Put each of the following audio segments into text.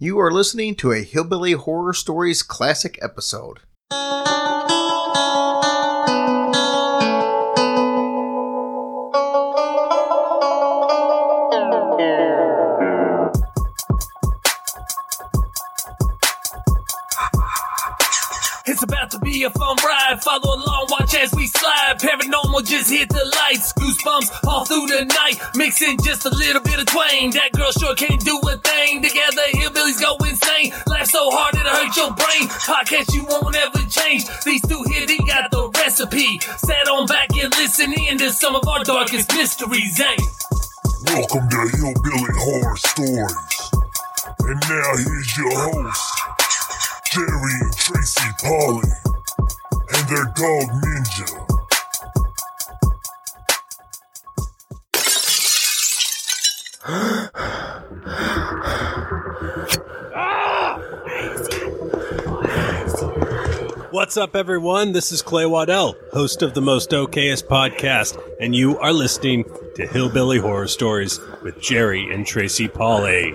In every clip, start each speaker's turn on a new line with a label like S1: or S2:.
S1: You are listening to a Hillbilly Horror Stories classic episode.
S2: It's about to be a fun ride. Follow along, watch as we slide. Paranormal just hit the lights. Goosebumps all through the night. Mixing just a little bit of twain. That girl sure can't do a so hard it'll hurt your brain. Podcast you won't ever change. These two here, they got the recipe. Sat on back and listen in to some of our darkest mysteries, eh?
S3: Welcome to Hillbilly Horror Stories. And now here's your hosts, Jerry and Tracy Polly, and their dog Ninja.
S4: What's up, everyone? This is Clay Waddell, host of the Most Okayest podcast, and you are listening to Hillbilly Horror Stories with Jerry and Tracy Polly.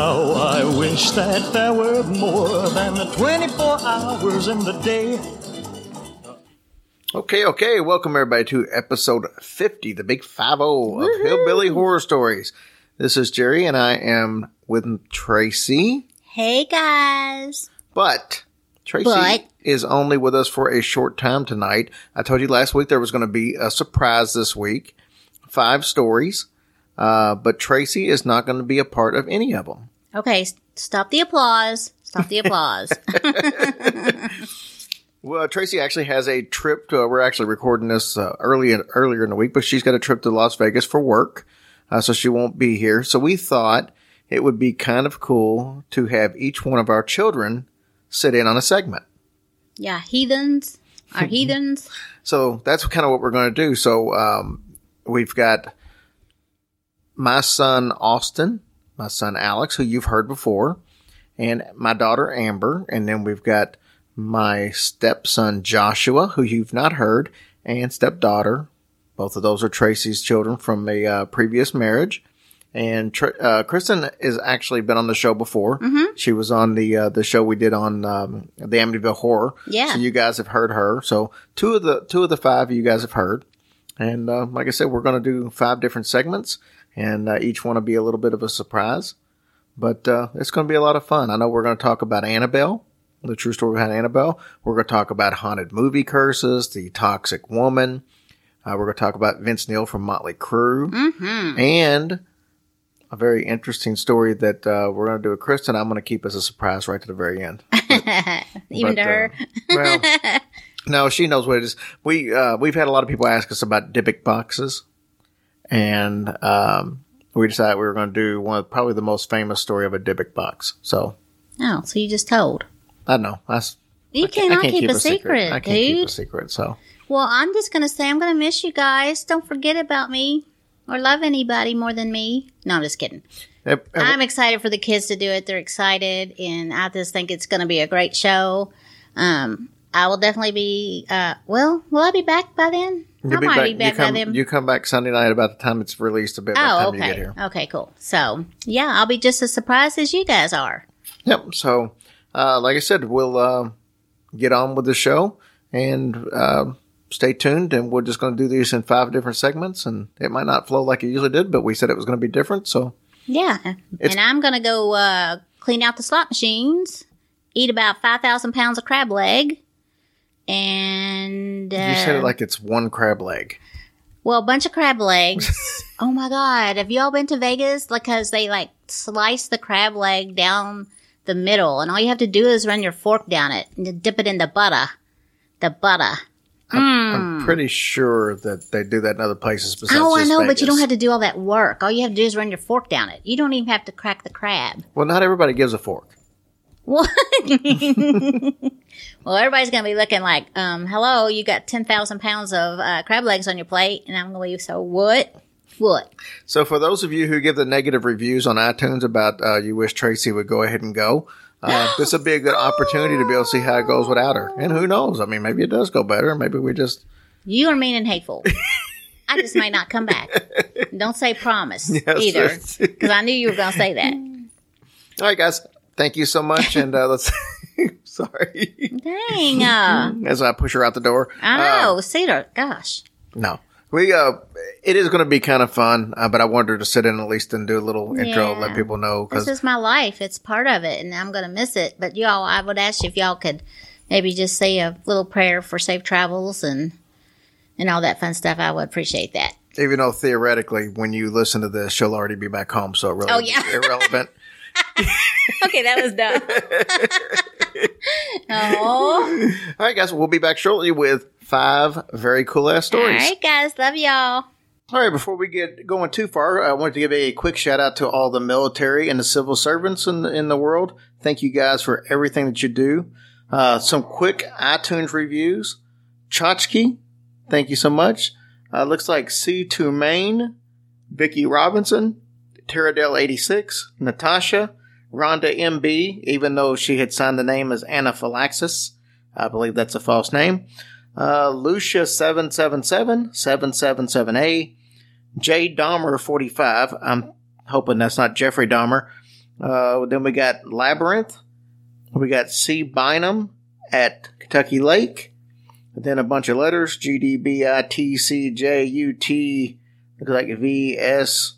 S5: How I wish that there were more than the 24 hours in the day.
S1: Okay, okay. Welcome everybody to episode 50, the big 5 of Hillbilly Horror Stories. This is Jerry and I am with Tracy,
S6: Hey guys.
S1: but Tracy
S6: But-
S1: is only with us for a short time tonight. I told you last week there was going to be a surprise this week. Five stories. Uh, but Tracy is not going to be a part of any of them.
S6: Okay, stop the applause. Stop the applause.
S1: Well, Tracy actually has a trip to, we're actually recording this uh, early earlier in the week, but she's got a trip to Las Vegas for work. Uh, so she won't be here. So we thought it would be kind of cool to have each one of our children sit in on a segment.
S6: yeah, heathens. Our heathens.
S1: So that's kind of what we're going to do. So, um, we've got my son Austin, my son Alex, who you've heard before, and my daughter Amber. And then we've got my stepson Joshua, who you've not heard, and stepdaughter. Both of those are Tracy's children from a uh, previous marriage. And uh, Kristen has actually been on the show before. She was on the uh, the show we did on um, the Amityville Horror.
S6: Yeah.
S1: So you guys have heard her. So two of the two of the five you guys have heard. And uh, like I said, we're going to do five different segments, and uh, each one will be a little bit of a surprise. But uh, it's going to be a lot of fun. I know we're going to talk about Annabelle, the true story behind Annabelle. We're going to talk about haunted movie curses, the toxic woman. Uh, we're going to talk about Vince Neil from Motley Crue,
S6: Mm-hmm.
S1: and a very interesting story that uh, we're going to do with Kristen. I'm going to keep as a surprise right to the very end.
S6: Even
S1: But,
S6: to her.
S1: uh, well, no, she knows what it is. We uh, we've had a lot of people ask us about Dybbuk boxes, and um, we decided we were going to do one of probably the most famous story of a Dybbuk box. So
S6: oh, so you just told.
S1: I know. That's
S6: You
S1: I
S6: cannot
S1: I can't
S6: keep, a secret,
S1: I can't keep a secret. So
S6: Well, I'm just gonna say I'm gonna miss you guys. Don't forget about me or love anybody more than me. No, I'm just kidding.
S1: Yep,
S6: I'm excited for the kids to do it. They're excited, and I just think it's going to be a great show. Um, I will definitely be. Uh, well, will I be back by then?
S1: you'll
S6: I might be back
S1: you come,
S6: by then.
S1: You come back Sunday night about the time it's released. A bit
S6: oh,
S1: time you get
S6: okay.
S1: here.
S6: Okay, cool. So, yeah, I'll be just as surprised as you guys are.
S1: Yep. So, uh, like I said, we'll uh, get on with the show and uh, stay tuned. And we're just going to do these in five different segments, and it might not flow like it usually did, but we said it was going to be different. So,
S6: Yeah,
S1: It's-
S6: and I'm going to go uh, clean out the slot machines, eat about five thousand pounds of crab leg, and uh,
S1: you said it like it's one crab leg.
S6: Well, a bunch of crab legs. oh my god, have y'all been to Vegas? Because they like slice the crab leg down the middle, and all you have to do is run your fork down it and dip it in the butter. The butter.
S1: I'm pretty sure that they do that in other places besides.
S6: Oh, I know, but you don't have to do all that work. All you have to do is run your fork down it. You don't even have to crack the crab.
S1: Well, not everybody gives a fork.
S6: What? well, everybody's going to be looking like, um, hello, you got 10,000 pounds of uh, crab legs on your plate. And I'm going to be, so what? What?
S1: So, for those of you who give the negative reviews on iTunes about uh, you wish Tracy would go ahead and go, uh, this would be a good opportunity to be able to see how it goes without her. And who knows? I mean, maybe it does go better. Maybe we just
S6: You are mean and hateful. I just might not come back. Don't say promise
S1: Yes,
S6: either, because I knew you were going to say that.
S1: All right, guys. Thank you so much, and uh, let's. sorry,
S6: Dang. Uh,
S1: as I push her out the door.
S6: I know. Cedar. Gosh.
S1: No, we. Uh, it is going to be kind of fun, uh, but I wanted her to sit in at least and do a little intro,
S6: Yeah.
S1: let people know
S6: Cause
S1: This
S6: is my life. It's part of it, and I'm going to miss it. But y'all, I would ask you if y'all could maybe just say a little prayer for safe travels and and all that fun stuff. I would appreciate that.
S1: even though theoretically, when you listen to this, she'll already be back home, so it really
S6: Oh, yeah.
S1: irrelevant.
S6: Okay, that was dumb. oh,
S1: All right, guys, we'll be back shortly with five very cool ass stories.
S6: All right, guys. Love y'all.
S1: All right, before we get going too far, I wanted to give a quick shout out to all the military and the civil servants in the, in the world. Thank you guys for everything that you do. Uh, some quick iTunes reviews. Chotchke, thank you so much. Uh, looks like C2 Maine, Vicky Robinson, Terradale86, Natasha, Rhonda MB, even though she had signed the name as Anaphylaxis. I believe that's a false name. Uh, Lucia777, 777A, J Dahmer 45. I'm hoping that's not Jeffrey Dahmer. Uh, then we got Labyrinth. We got C Bynum at Kentucky Lake. Then a bunch of letters G D B I T C J U T. Looks like V S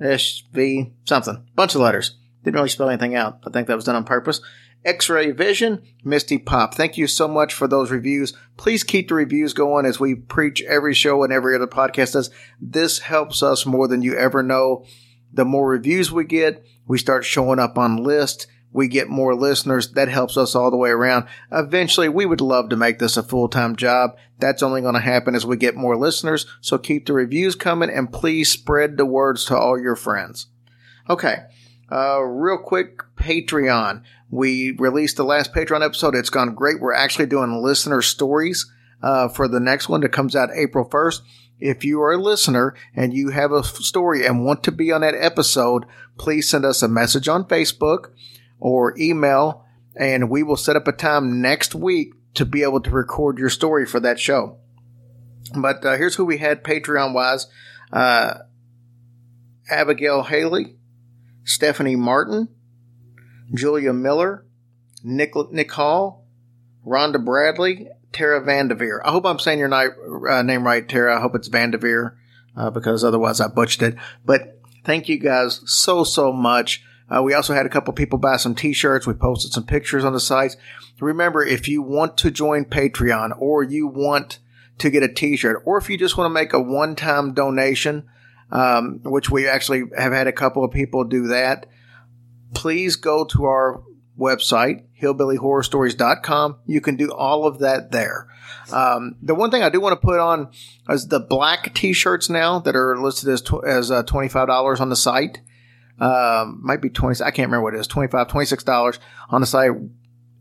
S1: S V something. Bunch of letters. Didn't really spell anything out. I think that was done on purpose. X Ray Vision, Misty Pop. Thank you so much for those reviews. Please keep the reviews going as we preach every show and every other podcast does. This helps us more than you ever know. The more reviews we get, we start showing up on lists. We get more listeners. That helps us all the way around. Eventually, we would love to make this a full time job. That's only going to happen as we get more listeners. So keep the reviews coming and please spread the words to all your friends. Okay. Uh, real quick, Patreon. We released the last Patreon episode. It's gone great. We're actually doing listener stories uh, for the next one that comes out April 1st. If you are a listener and you have a story and want to be on that episode, please send us a message on Facebook or email, and we will set up a time next week to be able to record your story for that show. But uh, here's who we had Patreon wise uh, Abigail Haley, Stephanie Martin, Julia Miller, Nick, Nick Hall, Rhonda Bradley, Tara Vanderveer. I hope I'm saying your ni- uh, name right, Tara. I hope it's Vanderveer uh, because otherwise I butchered it. But thank you guys so, so much. Uh, we also had a couple people buy some t-shirts. We posted some pictures on the site. Remember, if you want to join Patreon or you want to get a t-shirt or if you just want to make a one-time donation, um, which we actually have had a couple of people do that, please go to our website, hillbillyhorrorstories.com. You can do all of that there. Um, the one thing I do want to put on is the black t-shirts now that are listed as, tw- as uh, $25 on the site. Um, might be 20, I can't remember what it is, 25 $26 on the site.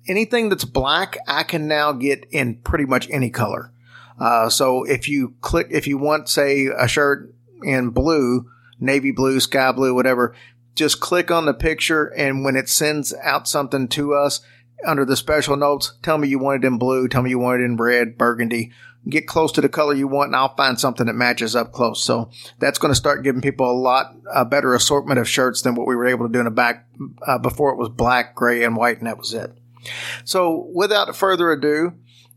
S1: Anything that's black, I can now get in pretty much any color. Uh, so if you click, if you want, say, a shirt in blue, navy blue, sky blue, whatever, just click on the picture and when it sends out something to us under the special notes, tell me you want it in blue, tell me you want it in red, burgundy. Get close to the color you want and I'll find something that matches up close. So that's going to start giving people a lot a better assortment of shirts than what we were able to do in the back uh, before it was black, gray, and white, and that was it. So without further ado,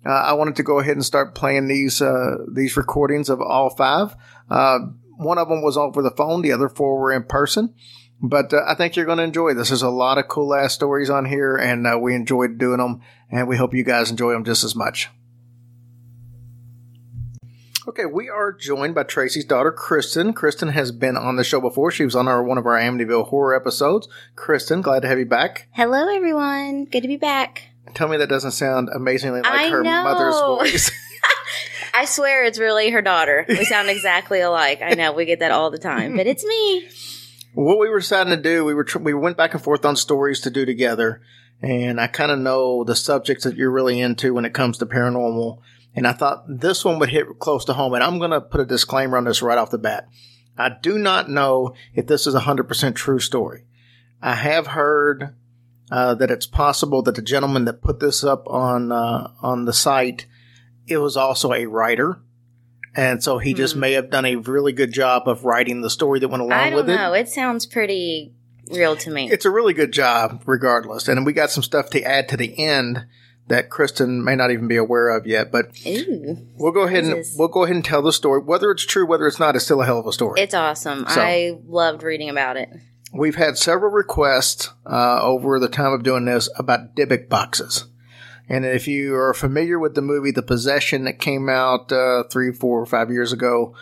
S1: uh, I wanted to go ahead and start playing these uh, these recordings of all five. Uh, one of them was over the phone, the other four were in person. But uh, I think you're going to enjoy this. There's a lot of cool ass stories on here, and uh, we enjoyed doing them, and we hope you guys enjoy them just as much. Okay, we are joined by Tracy's daughter, Kristen. Kristen has been on the show before. She was on our one of our Amityville horror episodes. Kristen, glad to have you back.
S7: Hello, everyone. Good to be back.
S1: Tell me that doesn't sound amazingly like
S7: I
S1: her
S7: know.
S1: mother's voice.
S7: I swear it's really her daughter. We sound exactly alike. I know we get that all the time, but it's me.
S1: what we were deciding to do, we were tr- we went back and forth on stories to do together, and I kind of know the subjects that you're really into when it comes to paranormal. And I thought this one would hit close to home. And I'm going to put a disclaimer on this right off the bat. I do not know if this is a 100% true story. I have heard uh, that it's possible that the gentleman that put this up on uh, on the site, it was also a writer. And so he just may have done a really good job of writing the story that went along
S7: Hmm. I don't
S1: with it.
S7: know. It sounds pretty real to me.
S1: It's a really good job, regardless. And we got some stuff to add to the end that Kristen may not even be aware of yet. But
S7: Ooh,
S1: we'll go ahead and
S7: Jesus.
S1: we'll go ahead and tell the story. Whether it's true, whether it's not, it's still a hell of a story.
S7: it's awesome.
S1: So-
S7: I loved reading about it.
S1: We've had several requests uh, over the time of doing this about Dybbuk boxes. And if you are familiar with the movie The Possession that came out uh, three, four, or five years ago,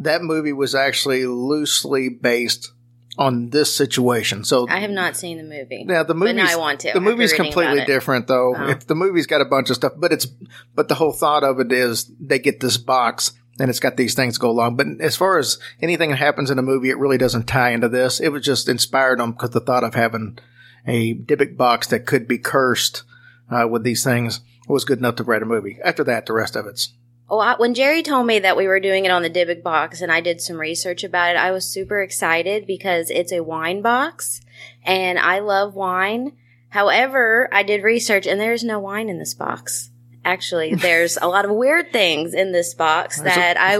S1: that movie was actually loosely based on this situation. So
S7: I have not seen the movie.
S1: Now the movie,
S7: I want to.
S1: The movie's completely different, though.
S7: Oh.
S1: If the movie's got a bunch of stuff, but it's but the whole thought of it is they get this box and it's got these things go along. But as far as anything that happens in a movie, it really doesn't tie into this. It was just inspired them because the thought of having a Dybbuk box that could be cursed uh, with these things was good enough to write a movie. After that, the rest of it's
S7: Oh, well, when Jerry told me that we were doing it on the Dybbuk box and I did some research about it, I was super excited because it's a wine box and I love wine. However, I did research and there's no wine in this box. Actually, there's a lot of weird things in this box that I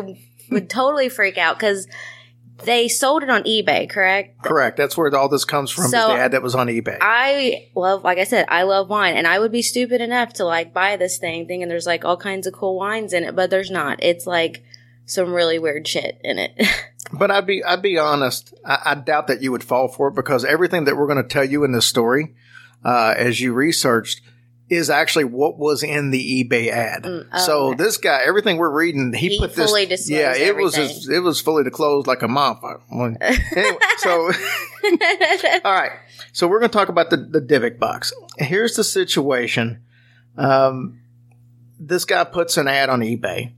S7: would totally freak out because they sold it on eBay, correct?
S1: correct. That's where all this comes from.
S7: So-
S1: the ad that was on eBay.
S7: I love, like I said, I love wine, and I would be stupid enough to like buy this thing, thinking there's like all kinds of cool wines in it, but there's not. It's like some really weird shit in it.
S1: But I'd be I'd be honest. I, I doubt that you would fall for it because everything that we're going to tell you in this story, uh, as you researched, is actually what was in the eBay ad.
S7: Mm, oh,
S1: so
S7: okay.
S1: this guy, everything we're reading, he,
S7: He
S1: put this. yeah, it was
S7: everything.
S1: as, it was fully disclosed like a mop. Anyway, so all right. So we're going to talk about the the Dybbuk box. Here's the situation. Um, this guy puts an ad on eBay,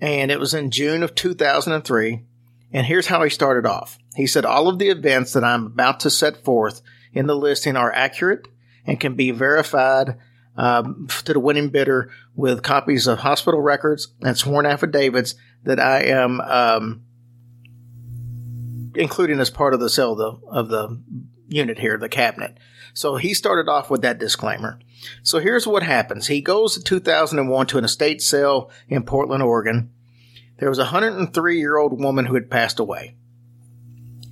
S1: and it was in June of 2003. And here's how he started off. He said, All of the events that I'm about to set forth in the listing are accurate and can be verified um, to the winning bidder with copies of hospital records and sworn affidavits that I am um, including as part of the sale of the, of the unit here, the cabinet. So he started off with that disclaimer. So here's what happens. He goes in 2001 to an estate sale in Portland, Oregon. There was a 103 year old woman who had passed away.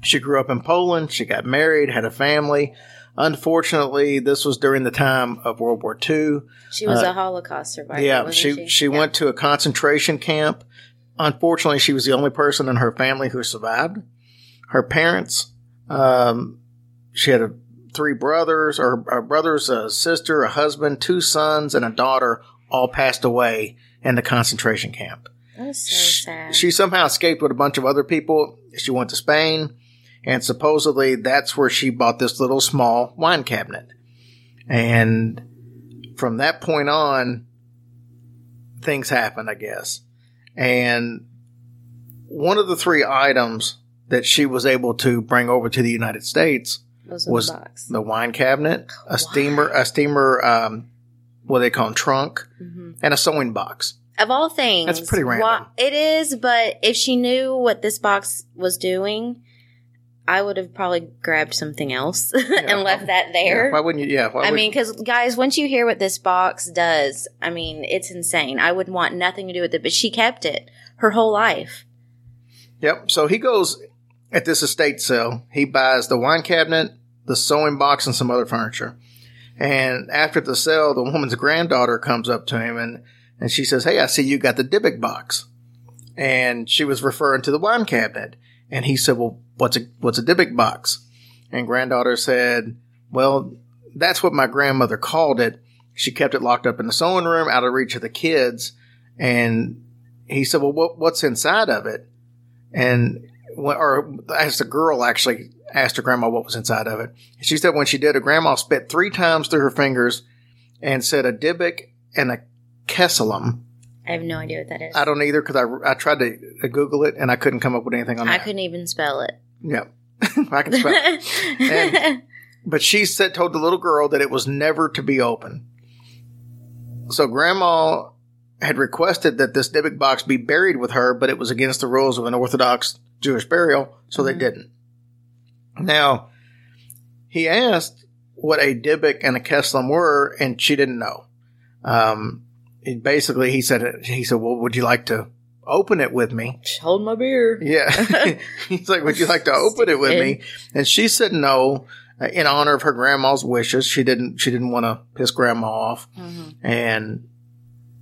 S1: She grew up in Poland. She got married, had a family. Unfortunately, this was during the time of World War II.
S7: she was
S1: Uh,
S7: a Holocaust survivor.
S1: Yeah, she
S7: she,
S1: she
S7: Yeah.
S1: went to a concentration camp. Unfortunately, she was the only person in her family who survived. Her parents, um, she had a, three brothers, or, or brothers, a sister, a husband, two sons, and a daughter. All passed away in the concentration camp.
S7: That was so sad.
S1: She somehow escaped with a bunch of other people. She went to Spain, and supposedly that's where she bought this little small wine cabinet. And from that point on, things happened, I guess. And one of the three items that she was able to bring over to the United States
S7: was
S1: was
S7: the
S1: the wine cabinet, a steamer, a steamer, um, what they call them, trunk,
S7: Mhm.
S1: and a sewing box.
S7: Of all things,
S1: That's pretty random.
S7: why- it is, but if she knew what this box was doing, I would have probably grabbed something else and left that there.
S1: Yeah, why wouldn't you? Yeah, why
S7: I
S1: would-
S7: mean, because guys, once you hear what this box does, I mean, it's insane. I would want nothing to do with it, but she kept it her whole life.
S1: Yep. So he goes at this estate sale. He buys the wine cabinet, the sewing box, and some other furniture. And after the sale, the woman's granddaughter comes up to him and, and she says, Hey, I see you got the Dybbuk box. And she was referring to the wine cabinet. And he said, Well, what's a, what's a Dybbuk box? And granddaughter said, Well, that's what my grandmother called it. She kept it locked up in the sewing room out of reach of the kids. And he said, "Well, what, what's inside of it?" And or as the girl actually asked her grandma what was inside of it, she said when she did, her grandma spit three times through her fingers and said a Dybbuk and a Kesselum.
S7: I have no idea what that is.
S1: I don't either because I, I tried to uh, Google it and I couldn't come up with anything on that.
S7: I
S1: that.
S7: couldn't even spell it.
S1: Yeah, I can spell. it. And- But she said told the little girl that it was never to be open. So grandma had requested that this Dybbuk box be buried with her, but it was against the rules of an Orthodox Jewish burial, so they didn't. Now, he asked what a Dybbuk and a Keslam were, and she didn't know. Um, basically, he said, he said, well, would you like to open it with me?
S7: Hold my beer.
S1: Yeah. He's like, would you like to open it with me? And she said no uh, in honor of her grandma's wishes. She didn't, she didn't want to piss grandma off. And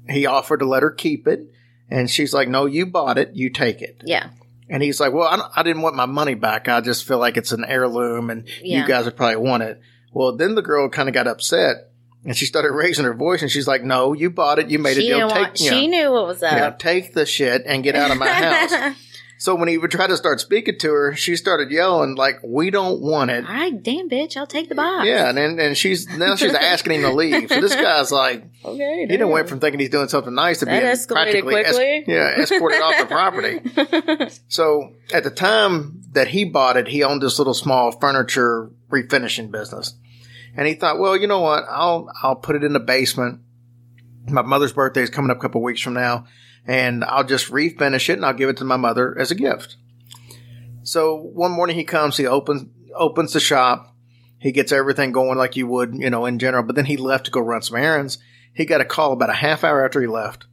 S1: he offered to let her keep it. And she's like, no, you bought it. You take it.
S7: Yeah.
S1: And he's like, well, I, I didn't want my money back. I just feel like it's an heirloom and
S7: Yeah.
S1: you guys would probably want it. Well, then the girl kind of got upset and she started raising her voice and she's like, no, you bought it. You made
S7: She,
S1: a deal. Take,
S7: want,
S1: yeah,
S7: she knew what was up.
S1: yeah,
S7: up.
S1: take the shit and get out of my house. So when he would try to start speaking to her, she started yelling like, "We don't want it."
S7: All right, damn bitch, I'll take the box.
S1: Yeah, and then and she's now she's asking him to leave. So this guy's like,
S7: Okay.
S1: he didn't went from thinking he's doing something nice to being practically es-
S7: quickly.
S1: yeah, escorted off the property. So at the time that he bought it, he owned this little small furniture refinishing business, and he thought, well, you know what? I'll I'll put it in the basement. My mother's birthday is coming up a couple weeks from now, and I'll just refinish it and I'll give it to my mother as a gift. So one morning he comes, he opens opens the shop, he gets everything going like you would, you know, in general. But then he left to go run some errands. He got a call about a half hour after he left.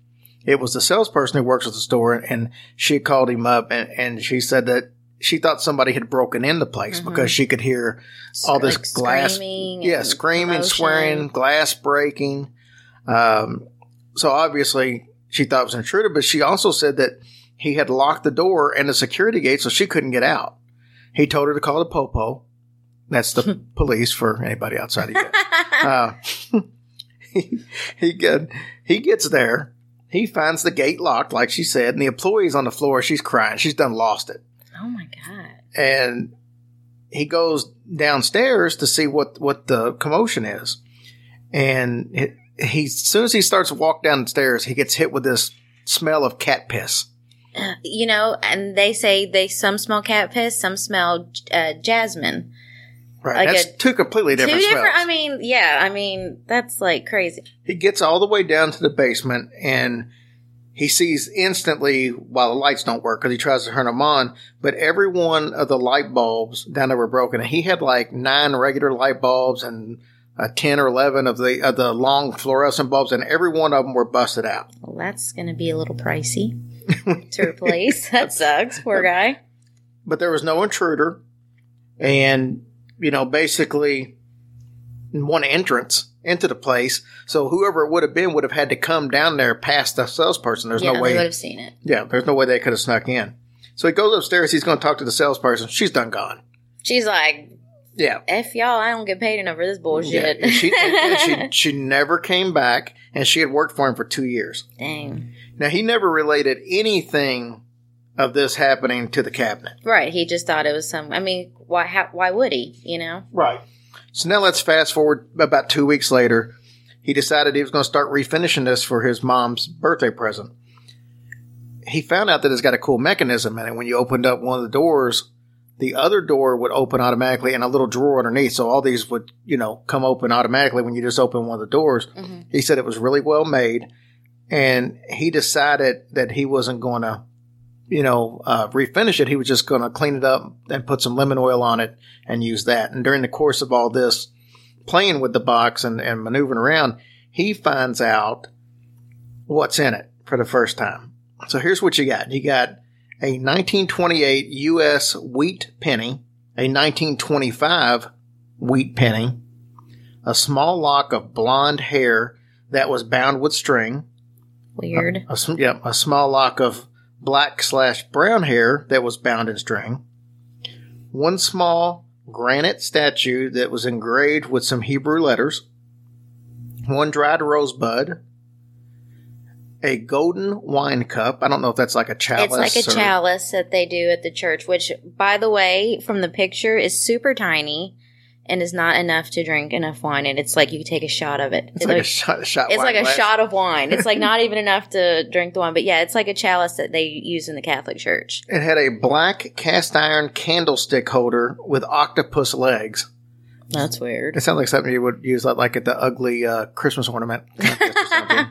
S1: It was the salesperson who works at the store, and she called him up, and, and she said that she thought somebody had broken in the place because she could hear all this
S7: Like
S1: glass,
S7: screaming
S1: yeah, screaming, swearing, glass breaking. Um, so obviously she thought it was an intruder, but she also said that he had locked the door and the security gate, so she couldn't get out. He told her to call the popo. That's the police for anybody outside of you. Uh, he, he get, he gets there. He finds the gate locked, like she said, and the employee's on the floor. She's crying. She's done lost it.
S7: Oh my god.
S1: And he goes downstairs to see what, what the commotion is. And it, he, as soon as he starts to walk downstairs, he gets hit with this smell of cat piss.
S7: Uh, you know, and they say they some smell cat piss, some smell uh, jasmine.
S1: Right.
S7: Like
S1: That's
S7: a-
S1: two completely different
S7: Two different.
S1: smells.
S7: I mean, yeah. I mean, that's like crazy.
S1: He gets all the way down to the basement and he sees instantly while the lights don't work because he tries to turn them on, but every one of the light bulbs down there were broken. And he had like nine regular light bulbs and uh, 10 or 11 of the, of the long fluorescent bulbs and every one of them were busted out.
S7: Well, that's going to be a little pricey to replace. that sucks. Poor guy.
S1: But there was no intruder and, you know, basically one entrance into the place. So whoever it would have been would have had to come down there past the salesperson. There's
S7: yeah,
S1: no way.
S7: they would have seen it.
S1: Yeah, there's no way they could have snuck in. So he goes upstairs. He's going to talk to the salesperson. She's done gone.
S7: She's like,
S1: Yeah.
S7: "F y'all, I don't get paid enough for this
S1: Yeah.
S7: bullshit."
S1: And she, and she, she never came back, and she had worked for him for two years.
S7: Dang.
S1: Now, he never related anything of this happening to the cabinet.
S7: Right. He just thought it was some. I mean, why? How, why would he? You know.
S1: Right. So now let's fast forward about two weeks later. He decided he was going to start refinishing this for his mom's birthday present. He found out that it's got a cool mechanism in it. When you opened up one of the doors, the other door would open automatically and a little drawer underneath. So all these would, you know, come open automatically when you just open one of the doors. Mm-hmm. He said it was really well made. And he decided that he wasn't going to, you know, uh, refinish it. He was just going to clean it up and put some lemon oil on it and use that. And during the course of all this playing with the box and, and maneuvering around, he finds out what's in it for the first time. So here's what you got. You got a 1928 U.S. wheat penny, a 1925 wheat penny, a small lock of blonde hair that was bound with string,
S7: Weird.
S1: a, yeah, a small lock of black slash brown hair that was bound in string, one small granite statue that was engraved with some Hebrew letters, one dried rosebud, a golden wine cup. I don't know if that's like a chalice.
S7: It's like a
S1: or-
S7: chalice that they do at the church, which, by the way, from the picture is super tiny and is not enough to drink enough wine. And it's like you take a shot of it.
S1: It's like, a shot. shot
S7: it's like a shot of wine. It's like not even enough to drink the wine. But yeah, it's like a chalice that they use in the Catholic Church.
S1: It had a black cast iron candlestick holder with octopus legs.
S7: That's weird.
S1: It sounds like something you would use like, like at the ugly uh, Christmas ornament.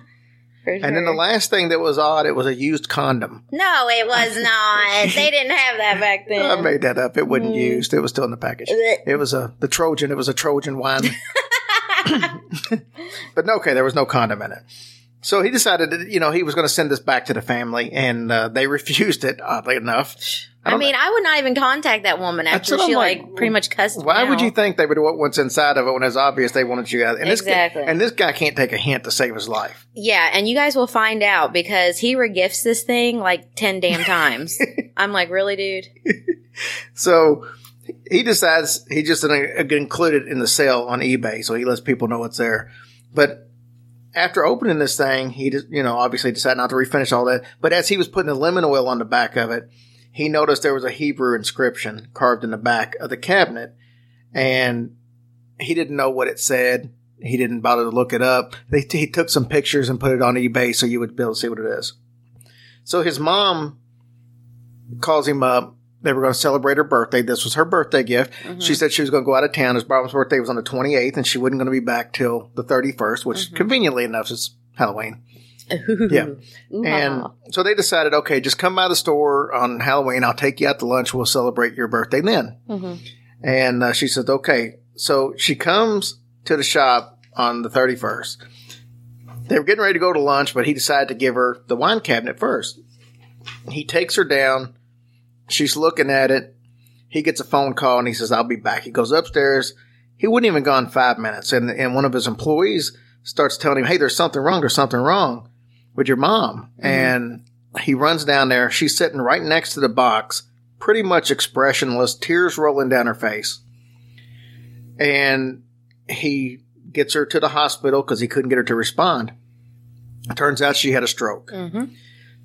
S1: and then the last thing that was odd, it was a used condom.
S7: No, it was not. they didn't have that back then.
S1: I made that up. It wasn't
S7: Mm.
S1: used. It was still in the package. It was a the Trojan. It was a Trojan wine. but no, okay, there was no condom in it. So he decided that you know he was going to send this back to the family, and uh, they refused it. Oddly enough,
S7: I,
S1: don't
S7: mean, I would not even contact that woman after she like,
S1: like,
S7: pretty much cussed.
S1: why would you think they would want what's inside of it when it's obvious they wanted you out? And this
S7: Exactly.
S1: guy, and this guy can't take a hint to save his life.
S7: Yeah, and you guys will find out because he regifts this thing like ten damn times. I'm like, really, dude?
S1: So he decides he just uh, going to include it in the sale on eBay, so he lets people know it's there. But after opening this thing, he just, you know, obviously decided not to refinish all that. But as he was putting the lemon oil on the back of it, he noticed there was a Hebrew inscription carved in the back of the cabinet, and he didn't know what it said. He didn't bother to look it up. They, he took some pictures and put it on eBay so you would be able to see what it is. So his mom calls him up. They were going to celebrate her birthday. This was her birthday gift. Mm-hmm. She said she was going to go out of town. His brother's birthday was on the 28th, and she wasn't going to be back till the 31st, which mm-hmm. conveniently enough is Halloween. Yeah. And so they decided, okay, just come by the store on Halloween. I'll take you out to lunch. We'll celebrate your birthday then. And uh, she says, okay. So she comes to the shop on the 31st. They were getting ready to go to lunch, but he decided to give her the wine cabinet first. He takes her down. She's looking at it. He gets a phone call and he says, I'll be back. He goes upstairs. He wouldn't even gone five minutes. And, and one of his employees starts telling him, Hey, there's something wrong. There's something wrong with your mom. Mm-hmm. And he runs down there. She's sitting right next to the box, pretty much expressionless, tears rolling down her face. And he gets her to the hospital because he couldn't get her to respond. Turns out she had a stroke. Mm-hmm.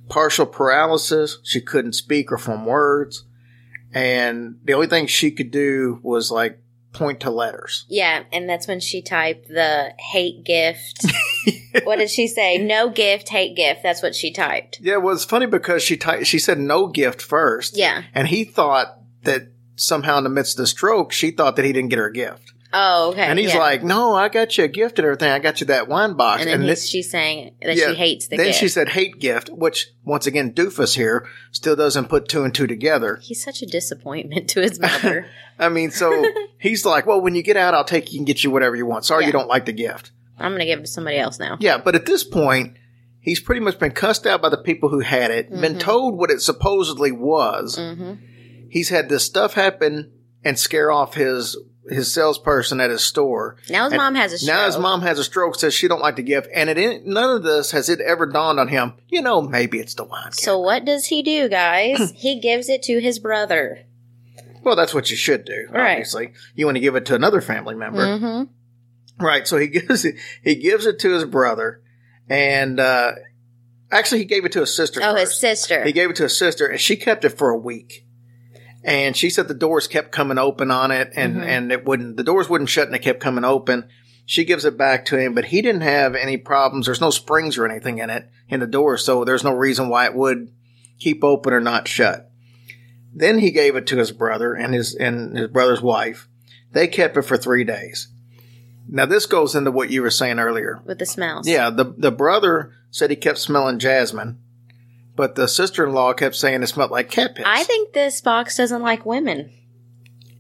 S1: Partial paralysis. She couldn't speak or form words. And the only thing she could do was like point to letters.
S7: Yeah, and that's when she typed the hate gift. what did she say? No gift, hate gift. That's what she typed.
S1: Yeah, well, it's funny because she ty- she said no gift first.
S7: Yeah.
S1: And he thought that somehow in the midst of the stroke, she thought that he didn't get her a gift.
S7: Oh, okay.
S1: And he's
S7: yeah.
S1: like, "No, I got you a gift and everything. I got you that wine box."
S7: and then he's,
S1: this-
S7: she's saying that
S1: yeah,
S7: she hates the gift.
S1: Then
S7: gift.
S1: she said hate gift, which once again, Doofus here still doesn't put two and two together.
S7: he's such a disappointment to his mother.
S1: I mean, so he's like, "Well, when you get out, I'll take you and get you whatever you want. Sorry,
S7: Yeah.
S1: you don't like the gift."
S7: I'm gonna give it to somebody else now.
S1: Yeah, but at this point, he's pretty much been cussed out by the people who had it,
S7: Mm-hmm.
S1: been told what it supposedly was. He's had this stuff happen and scare off his his salesperson at his store.
S7: Now his mom has a stroke.
S1: Now his mom has a stroke, says she don't like the gift, and it none of this has it ever dawned on him. You know, maybe it's the wine.
S7: So what does he do, guys? he gives it to his brother.
S1: well, that's what you should do.
S7: Right.
S1: Obviously, you want to give it to another family member,
S7: Mm-hmm.
S1: right? So he gives it. He gives it to his brother, and uh, actually, he gave it to his sister.
S7: Oh, his sister.
S1: He gave it to his sister, and she kept it for a week. And she said the doors kept coming open on it, and
S7: Mm-hmm.
S1: and it wouldn't. The doors wouldn't shut, and it kept coming open. She gives it back to him, but he didn't have any problems. There's no springs or anything in it in the door, so there's no reason why it would keep open or not shut. Then he gave it to his brother and his and his brother's wife. They kept it for three days. Now this goes into what you were saying earlier.
S7: with the smells.
S1: Yeah, the the brother said he kept smelling jasmine, but the sister in law kept saying it smelled like cat piss.
S7: I think this box doesn't like women.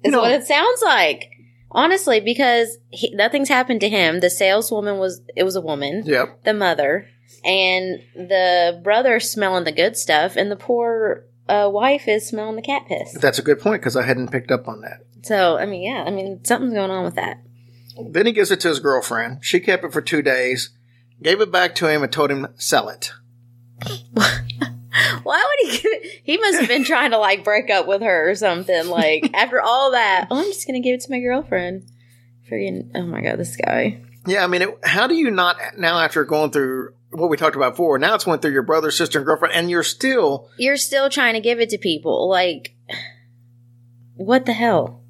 S7: Is
S1: know-
S7: what it sounds like. Honestly, because he, nothing's happened to him. The saleswoman was it was a woman.
S1: Yep.
S7: The mother and the brother smelling the good stuff, and the poor uh, wife is smelling the cat piss.
S1: That's a good point because I hadn't picked up on that.
S7: So I mean, yeah, I mean something's going on with that.
S1: Then he gives it to his girlfriend. She kept it for two days, gave it back to him, and told him sell it.
S7: Why would he? Give it? He must have been trying to like break up with her or something. Like after all that, oh, I'm just gonna give it to my girlfriend. Freaking! Oh my god, this guy.
S1: Yeah, I mean, it, how do you not now after going through what we talked about before? Now it's went through your brother, sister, and girlfriend, and you're still
S7: You're still trying to give it to people. Like, what the hell?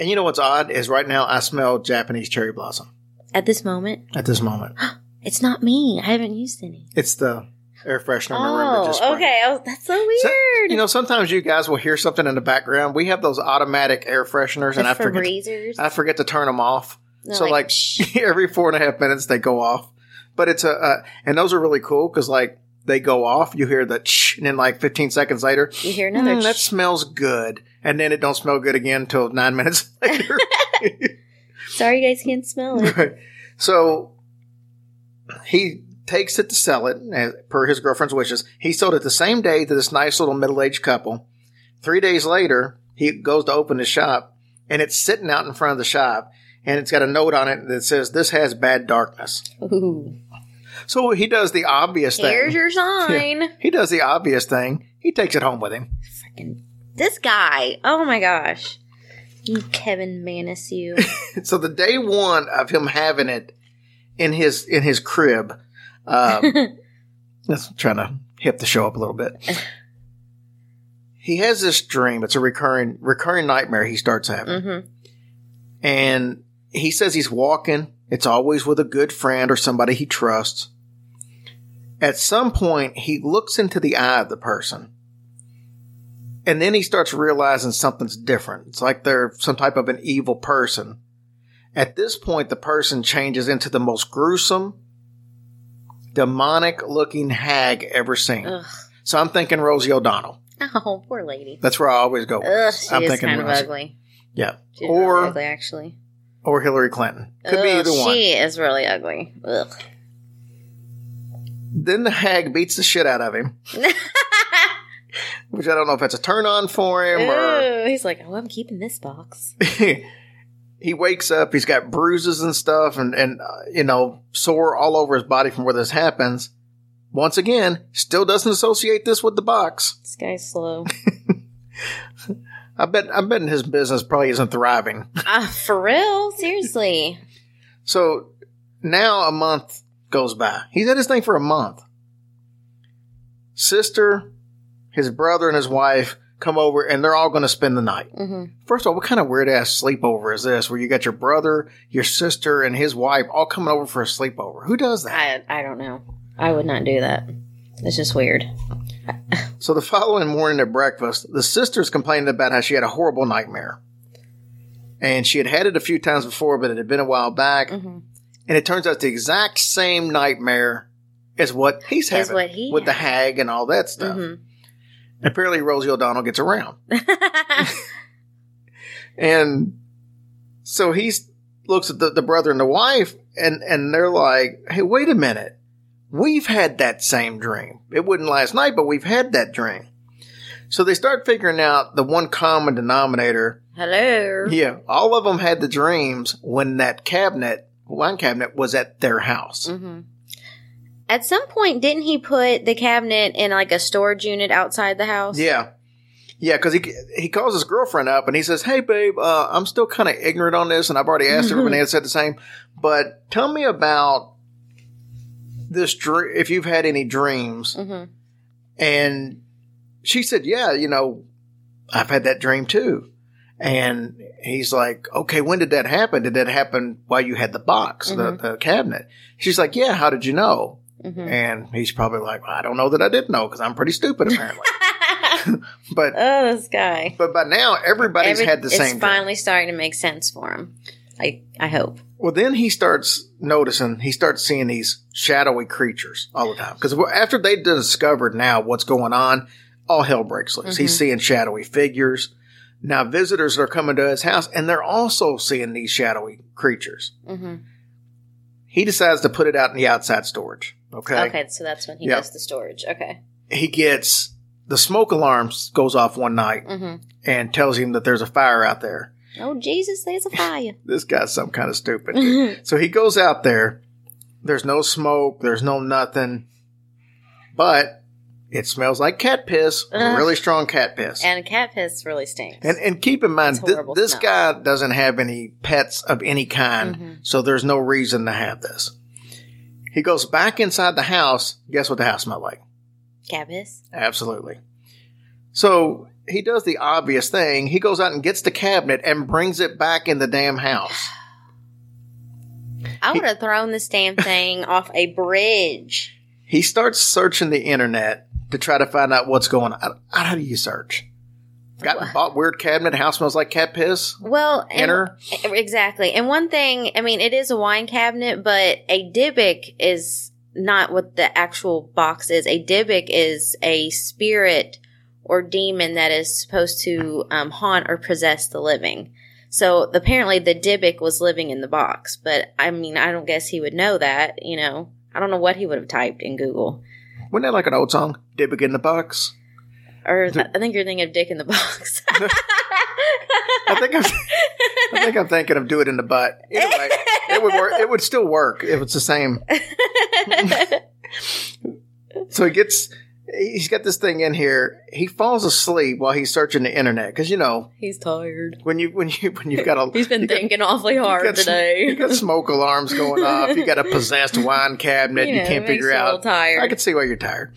S1: And you know what's odd is right now I smell Japanese cherry blossom
S7: At this moment,
S1: at this moment.
S7: it's not me. I haven't used any.
S1: It's the air freshener in the room that just
S7: Oh, okay. Oh, that's so weird.
S1: So, you know, sometimes you guys will hear something in the background. We have those automatic air fresheners, and I forget. I forget to turn them off.
S7: They're
S1: so,
S7: like,
S1: like, every four and a half minutes they go off. But it's a, uh, and those are really cool because, like, they go off, you hear the ch, and then, like, 15 seconds later,
S7: you hear another.
S1: "Mm, that
S7: ch-
S1: smells good. And then it don't smell good again until nine minutes later.
S7: Sorry, you guys can't smell it.
S1: So he takes it to sell it eh, per his girlfriend's wishes. He sold it the same day to this nice little middle aged couple. Three days later, he goes to open his shop and it's sitting out in front of the shop and it's got a note on it that says, This has bad darkness.
S7: Ooh.
S1: So he does the obvious thing.
S7: Here's your sign.
S1: he does the obvious thing. He takes it home with him.
S7: Freaking this guy. Oh my gosh. You Kevin Mannis, you.
S1: so the day one of him having it in his in his crib, um, that's trying to hip the show up a little bit. He has this dream. It's a recurring recurring nightmare he starts having,
S7: hmm
S1: and he says he's walking. It's always with a good friend or somebody he trusts. At some point, he looks into the eye of the person. And then he starts realizing something's different. It's like they're some type of an evil person. At this point, the person changes into the most gruesome, demonic looking hag ever seen.
S7: Ugh.
S1: So I'm thinking Rosie O'Donnell.
S7: Oh, poor lady.
S1: That's where I always go.
S7: Ugh, she
S1: I'm
S7: is
S1: thinking
S7: kind of
S1: Rosie.
S7: ugly.
S1: Yeah.
S7: She's
S1: Or
S7: really ugly, actually.
S1: or Hillary Clinton. Could be
S7: Ugh,
S1: either one.
S7: She is really ugly. Ugh.
S1: Then the hag beats the shit out of him, which I don't know if that's a turn on for him or
S7: he's like, oh, I'm keeping this box.
S1: he wakes up. He's got bruises and stuff, and and uh, you know sore all over his body from where this happens. Once again, still doesn't associate this with the box.
S7: This guy's slow.
S1: I bet I bet his business probably isn't thriving.
S7: Ah, for real? Seriously?
S1: So now a month goes by. He's at his thing for a month. Sister, his brother, and his wife come over, and they're all going to spend the night.
S7: hmm
S1: First of all, what kind of weird ass sleepover is this where you got your brother, your sister, and his wife all coming over for a sleepover? Who does that?
S7: I, I don't know. I would not do that. It's just weird.
S1: So the following morning at breakfast, the sisters complained about how she had a horrible nightmare. And she had had it a few times before, but it had been a while back.
S7: Mhm.
S1: And it turns out the exact same nightmare as what he's
S7: Is
S1: having
S7: what he
S1: with the hag and all that stuff.
S7: Mhm.
S1: Apparently, Rosie O'Donnell gets around. And so he looks at the, the brother and the wife, and, and they're like, hey, wait a minute. We've had that same dream. It wasn't last night, but we've had that dream. So they start figuring out the one common denominator.
S7: Hello.
S1: Yeah, all of them had the dreams when that cabinet, wine cabinet, was at their house.
S7: hmm At some point, didn't he put the cabinet in like a storage unit outside the house?
S1: Yeah. Yeah, because he he calls his girlfriend up and he says, "Hey, babe, uh, I'm still kind of ignorant on this, and I've already asked everybody else said the same. But tell me about this dream. If you've had any dreams."
S7: hmm
S1: And she said, "Yeah, you know, I've had that dream too." And he's like, "Okay, when did that happen? Did that happen while you had the box, the, the cabinet?" She's like, "Yeah. How did you know?"
S7: Hmm
S1: And he's probably like, well, "I don't know that I did know because I'm pretty stupid apparently." but
S7: oh, this guy.
S1: but by now everybody's
S7: Every-
S1: had the
S7: it's
S1: same. dream.
S7: finally starting to make sense for him. I I hope.
S1: Well, then he starts noticing. He starts seeing these shadowy creatures all the time because after they discovered now what's going on, all hell breaks loose. He's
S7: Mm-hmm.
S1: seeing shadowy figures. Now visitors are coming to his house and they're also seeing these shadowy creatures.
S7: hmm
S1: He decides to put it out in the outside storage. Okay.
S7: Okay, so that's when he
S1: Yep.
S7: does the storage. Okay.
S1: He gets the smoke alarms goes off one night
S7: hmm
S1: and tells him that there's a fire out there.
S7: Oh Jesus, there's a fire.
S1: This guy's some kind of stupid. so he goes out there. There's no smoke. There's no nothing. But It smells like cat piss,
S7: Ugh.
S1: really strong cat piss.
S7: And cat piss really stinks.
S1: And and keep in mind,
S7: horrible
S1: this
S7: smell.
S1: guy doesn't have any pets of any kind,
S7: Mm-hmm.
S1: so there's no reason to have this. He goes back inside the house. Guess what the house smelled like?
S7: cat?
S1: Absolutely. So he does the obvious thing. He goes out and gets the cabinet and brings it back in the damn house.
S7: I would have thrown this damn thing off a bridge.
S1: He starts searching the internet to try to find out what's going on. How do you search? Got bought weird cabinet. House smells like cat piss.
S7: Well, and- exactly. And one thing, I mean, it is a wine cabinet, but a Dybbuk is not what the actual box is. A Dybbuk is a spirit or demon that is supposed to um, haunt or possess the living. So apparently, the Dybbuk was living in the box, but I mean, I don't guess he would know that. You know, I don't know what he would have typed in Google.
S1: Wasn't that like an old song? Dybbuk in the box.
S7: Or I think you're thinking of Dick in the Box.
S1: I think I'm, I think I'm thinking of do it in the butt. Either way, it would work. It would still work if it's the same. so he gets, he's got this thing in here. He falls asleep while he's searching the internet because you know
S7: He's tired.
S1: when you when you when you've got a
S7: He's been
S1: you got-
S7: thinking awfully
S1: you
S7: hard
S1: got sm-
S7: today.
S1: You got smoke alarms going off. You got a possessed wine cabinet.
S7: You
S1: You, can't figure
S7: you
S1: out.
S7: tired.
S1: I can see why you're tired.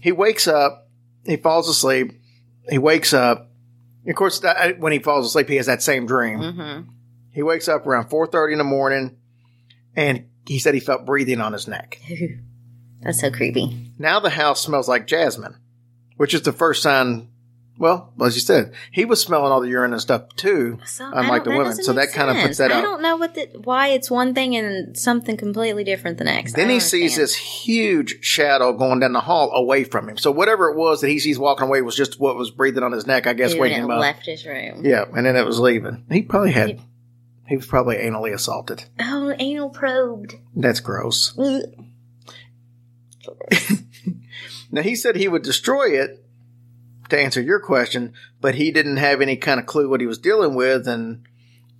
S1: He wakes up. He falls asleep. He wakes up. Of course, that, when he falls asleep, he has that same dream.
S7: Mm-hmm.
S1: He wakes up around four thirty in the morning, and he said he felt breathing on his neck.
S7: That's so creepy.
S1: Now the house smells like jasmine, which is the first sign. Well, as you said, he was smelling all the urine and stuff too,
S7: So,
S1: unlike the women. So that kind of puts that up.
S7: I
S1: out.
S7: don't know what the, why it's one thing and something completely different the next.
S1: Then he sees this huge shadow going down the hall away from him. So whatever it was that he sees walking away was just what was breathing on his neck. I guess
S7: Dude,
S1: waking
S7: and
S1: him up.
S7: left his room.
S1: Yeah, and then it was leaving. He probably had. He was probably anally assaulted.
S7: Oh, anal probed.
S1: That's gross. Now he said he would destroy it to answer your question, but he didn't have any kind of clue what he was dealing with, and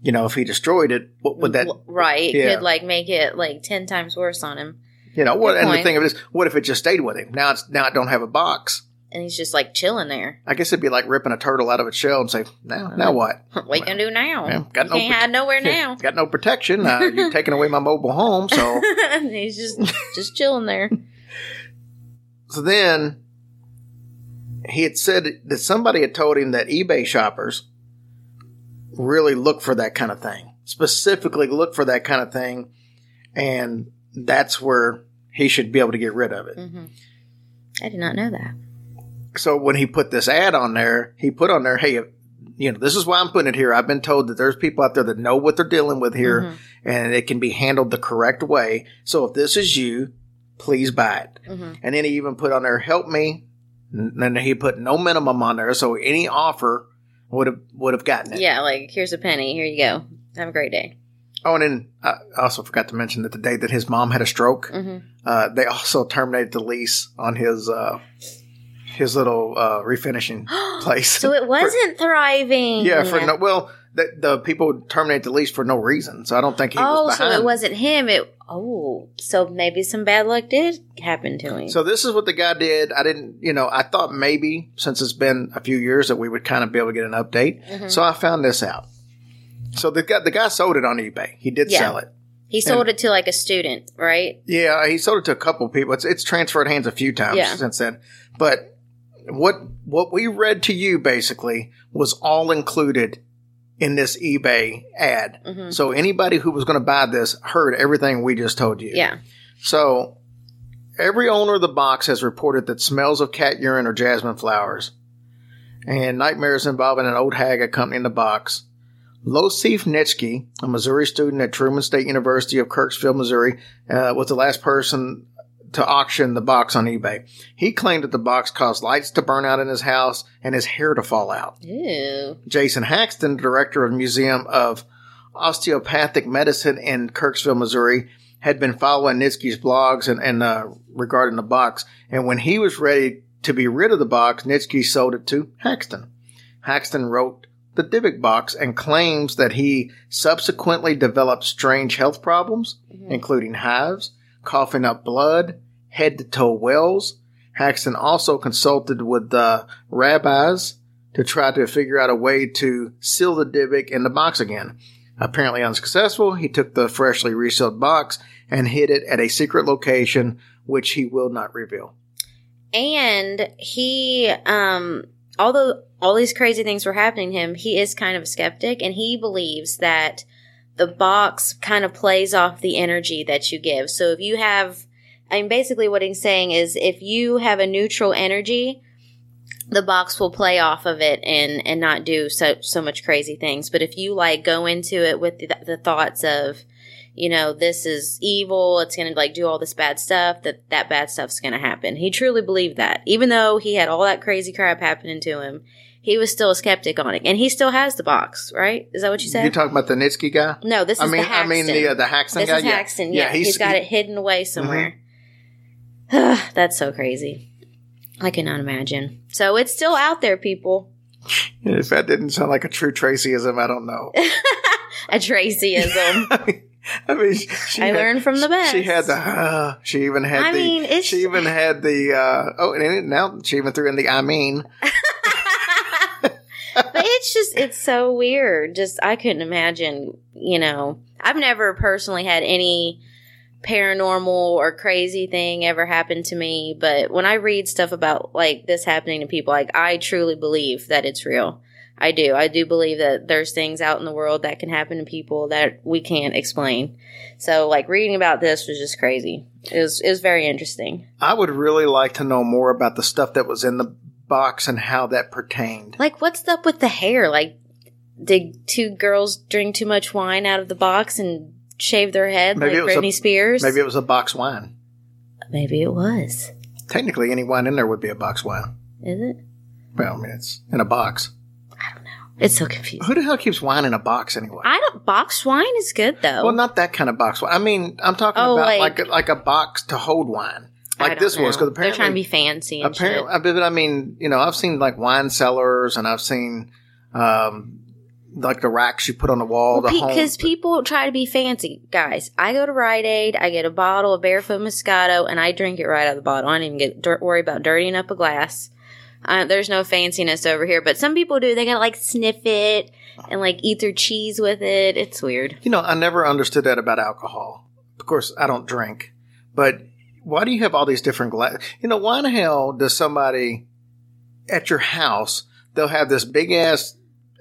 S1: you know if he destroyed it, what would that?
S7: Right.
S1: Yeah.
S7: could like make it like ten times worse on him.
S1: You know what?
S7: Good
S1: And the thing of it is, what if it just stayed with him? Now it's now it don't have a box.
S7: And he's just like chilling there.
S1: I guess it'd be like ripping a turtle out of its shell and say, now, now what?
S7: What you gonna do now?
S1: Yeah, got
S7: you
S1: no
S7: can't
S1: prote-
S7: hide nowhere now.
S1: Got no protection. Uh, you're taking away my mobile home. So,
S7: he's just just chilling there.
S1: so then he had said that somebody had told him that eBay shoppers really look for that kind of thing, specifically look for that kind of thing, and that's where he should be able to get rid of it.
S7: hmm I did not know that.
S1: so when he put this ad on there, he put on there, hey, you know, this is why I'm putting it here. I've been told that there's people out there that know what they're dealing with here
S7: Mhm.
S1: and it can be handled the correct way. So if this is you, please buy it.
S7: hmm
S1: And then he even put on there, help me. And then he put no minimum on there. So any offer would have, would have gotten it.
S7: Yeah, like here's a penny. Here you go. Have a great day.
S1: Oh, and then I also forgot to mention that the day that his mom had a stroke,
S7: hmm
S1: uh, they also terminated the lease on his, uh, his little, uh, refinishing place.
S7: So it wasn't thriving.
S1: Yeah, for no well, the, the people terminate the lease for no reason. So I don't think he
S7: oh,
S1: was
S7: so it wasn't him. It oh, so maybe some bad luck did happen to him.
S1: So this is what the guy did. I didn't, you know, I thought maybe since it's been a few years that we would kind of be able to get an update.
S7: Mm-hmm.
S1: So I found this out. So the guy, the guy sold it on eBay. He did
S7: Yeah.
S1: sell it.
S7: he sold it to like a student, right?
S1: Yeah, he sold it to a couple people. It's it's transferred hands a few times
S7: Yeah.
S1: since then. But what what we read to you basically was all included in this eBay ad.
S7: Mhm.
S1: So anybody who was going to buy this heard everything we just told you.
S7: Yeah.
S1: So every owner of the box has reported that smells of cat urine or jasmine flowers and nightmares involving an old hag accompanying the box. Iosif Nitsky, a Missouri student at Truman State University of Kirksville, Missouri, uh, was the last person to auction the box on eBay. He claimed that the box caused lights to burn out in his house and his hair to fall out.
S7: Ew.
S1: Jason Haxton, director of the Museum of Osteopathic Medicine in Kirksville, Missouri, had been following Nitsky's blogs and, and uh, regarding the box. And when he was ready to be rid of the box, Nitsky sold it to Haxton. Haxton wrote the Dybbuk box and claims that he subsequently developed strange health problems, including hives, coughing up blood, head to toe wells, Haxton also consulted with the rabbis to try to figure out a way to seal the Dybbuk in the box again. Apparently unsuccessful, he took the freshly resealed box and hid it at a secret location, which he will not reveal.
S7: And he, um, although all these crazy things were happening to him, he is kind of a skeptic and he believes that the box kind of plays off the energy that you give. So if you have, I mean, basically what he's saying is if you have a neutral energy, the box will play off of it and and not do so so much crazy things. But if you like go into it with the, the thoughts of, you know, this is evil, it's going to like do all this bad stuff, that that bad stuff's going to happen. He truly believed that. Even though he had all that crazy crap happening to him, he was still a skeptic on it. And he still has the box, right? Is that what you said?
S1: You talking about the Nitsky guy?
S7: no, this is
S1: I mean,
S7: the
S1: I
S7: Haxton.
S1: mean the uh, the Haxton
S7: this
S1: guy.
S7: is
S1: yeah.
S7: Haxton. Yeah, he's got
S1: he- Mm-hmm.
S7: it hidden away somewhere. That's so crazy. I cannot imagine. So it's still out there, people.
S1: If that didn't sound like a true Tracyism, I don't know.
S7: A Tracyism.
S1: I mean, she
S7: I
S1: had-
S7: learned from the best.
S1: She had the. Uh, she even had
S7: I
S1: the.
S7: mean, it's-
S1: she even had the. Uh, oh, and now she even threw in the. I mean,
S7: but it's just it's so weird. Just I couldn't imagine, you know. I've never personally had any paranormal or crazy thing ever happened to me, but when I read stuff about like this happening to people, like I truly believe that it's real. I do. I do believe that there's things out in the world that can happen to people that we can't explain. So like reading about this was just crazy. It was it was very interesting.
S1: I would really like to know more about the stuff that was in the box and how that pertained.
S7: Like, what's up with the hair? Like, did two girls drink too much wine out of the box and shave their head
S1: Maybe
S7: like
S1: it was a-
S7: Britney Spears?
S1: Maybe it was a box wine.
S7: Maybe it was.
S1: Technically, any wine in there would be a box wine.
S7: Is it?
S1: Well, I mean, it's in a box. I don't know.
S7: It's so confusing.
S1: Who the hell keeps wine in a box anyway?
S7: I don't. Boxed wine is good though.
S1: Well, not that kind of box wine. I mean, I'm talking
S7: Oh,
S1: about
S7: like-
S1: like like a box to hold wine, like this was.
S7: because
S1: Because
S7: they're trying to be fancy. And
S1: apparently,
S7: shit.
S1: I mean, I mean, you know, I've seen like wine cellars, and I've seen um, like the racks you put on the wall. the home.
S7: Because people try to be fancy, guys. I go to Rite Aid, I get a bottle of Barefoot Moscato, and I drink it right out of the bottle. I don't even get dirt, worry about dirtying up a glass. Uh, there's no fanciness over here, but some people do. They gotta like sniff it and like eat their cheese with it. It's weird.
S1: You know, I never understood that about alcohol. Of course, I don't drink, but why do you have all these different glass? You know, why in the hell does somebody at your house they'll have this big ass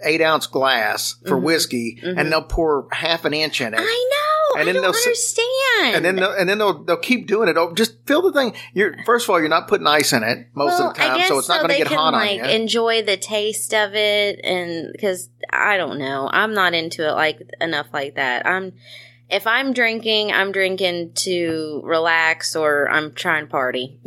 S1: eight ounce glass for mm-hmm. whiskey, and mm-hmm. they'll pour half an inch in it,
S7: I know.
S1: And
S7: I
S1: then
S7: don't
S1: they'll
S7: understand.
S1: and then they'll, and then they'll they'll keep doing it. Oh, just fill the thing. You're first of all, you're not putting ice in it most
S7: well,
S1: of the time, so it's not going to get
S7: can
S1: hot
S7: like
S1: on you.
S7: enjoy the taste of it, and because I don't know, I'm not into it like enough like that. I'm if I'm drinking, I'm drinking to relax or I'm trying to party,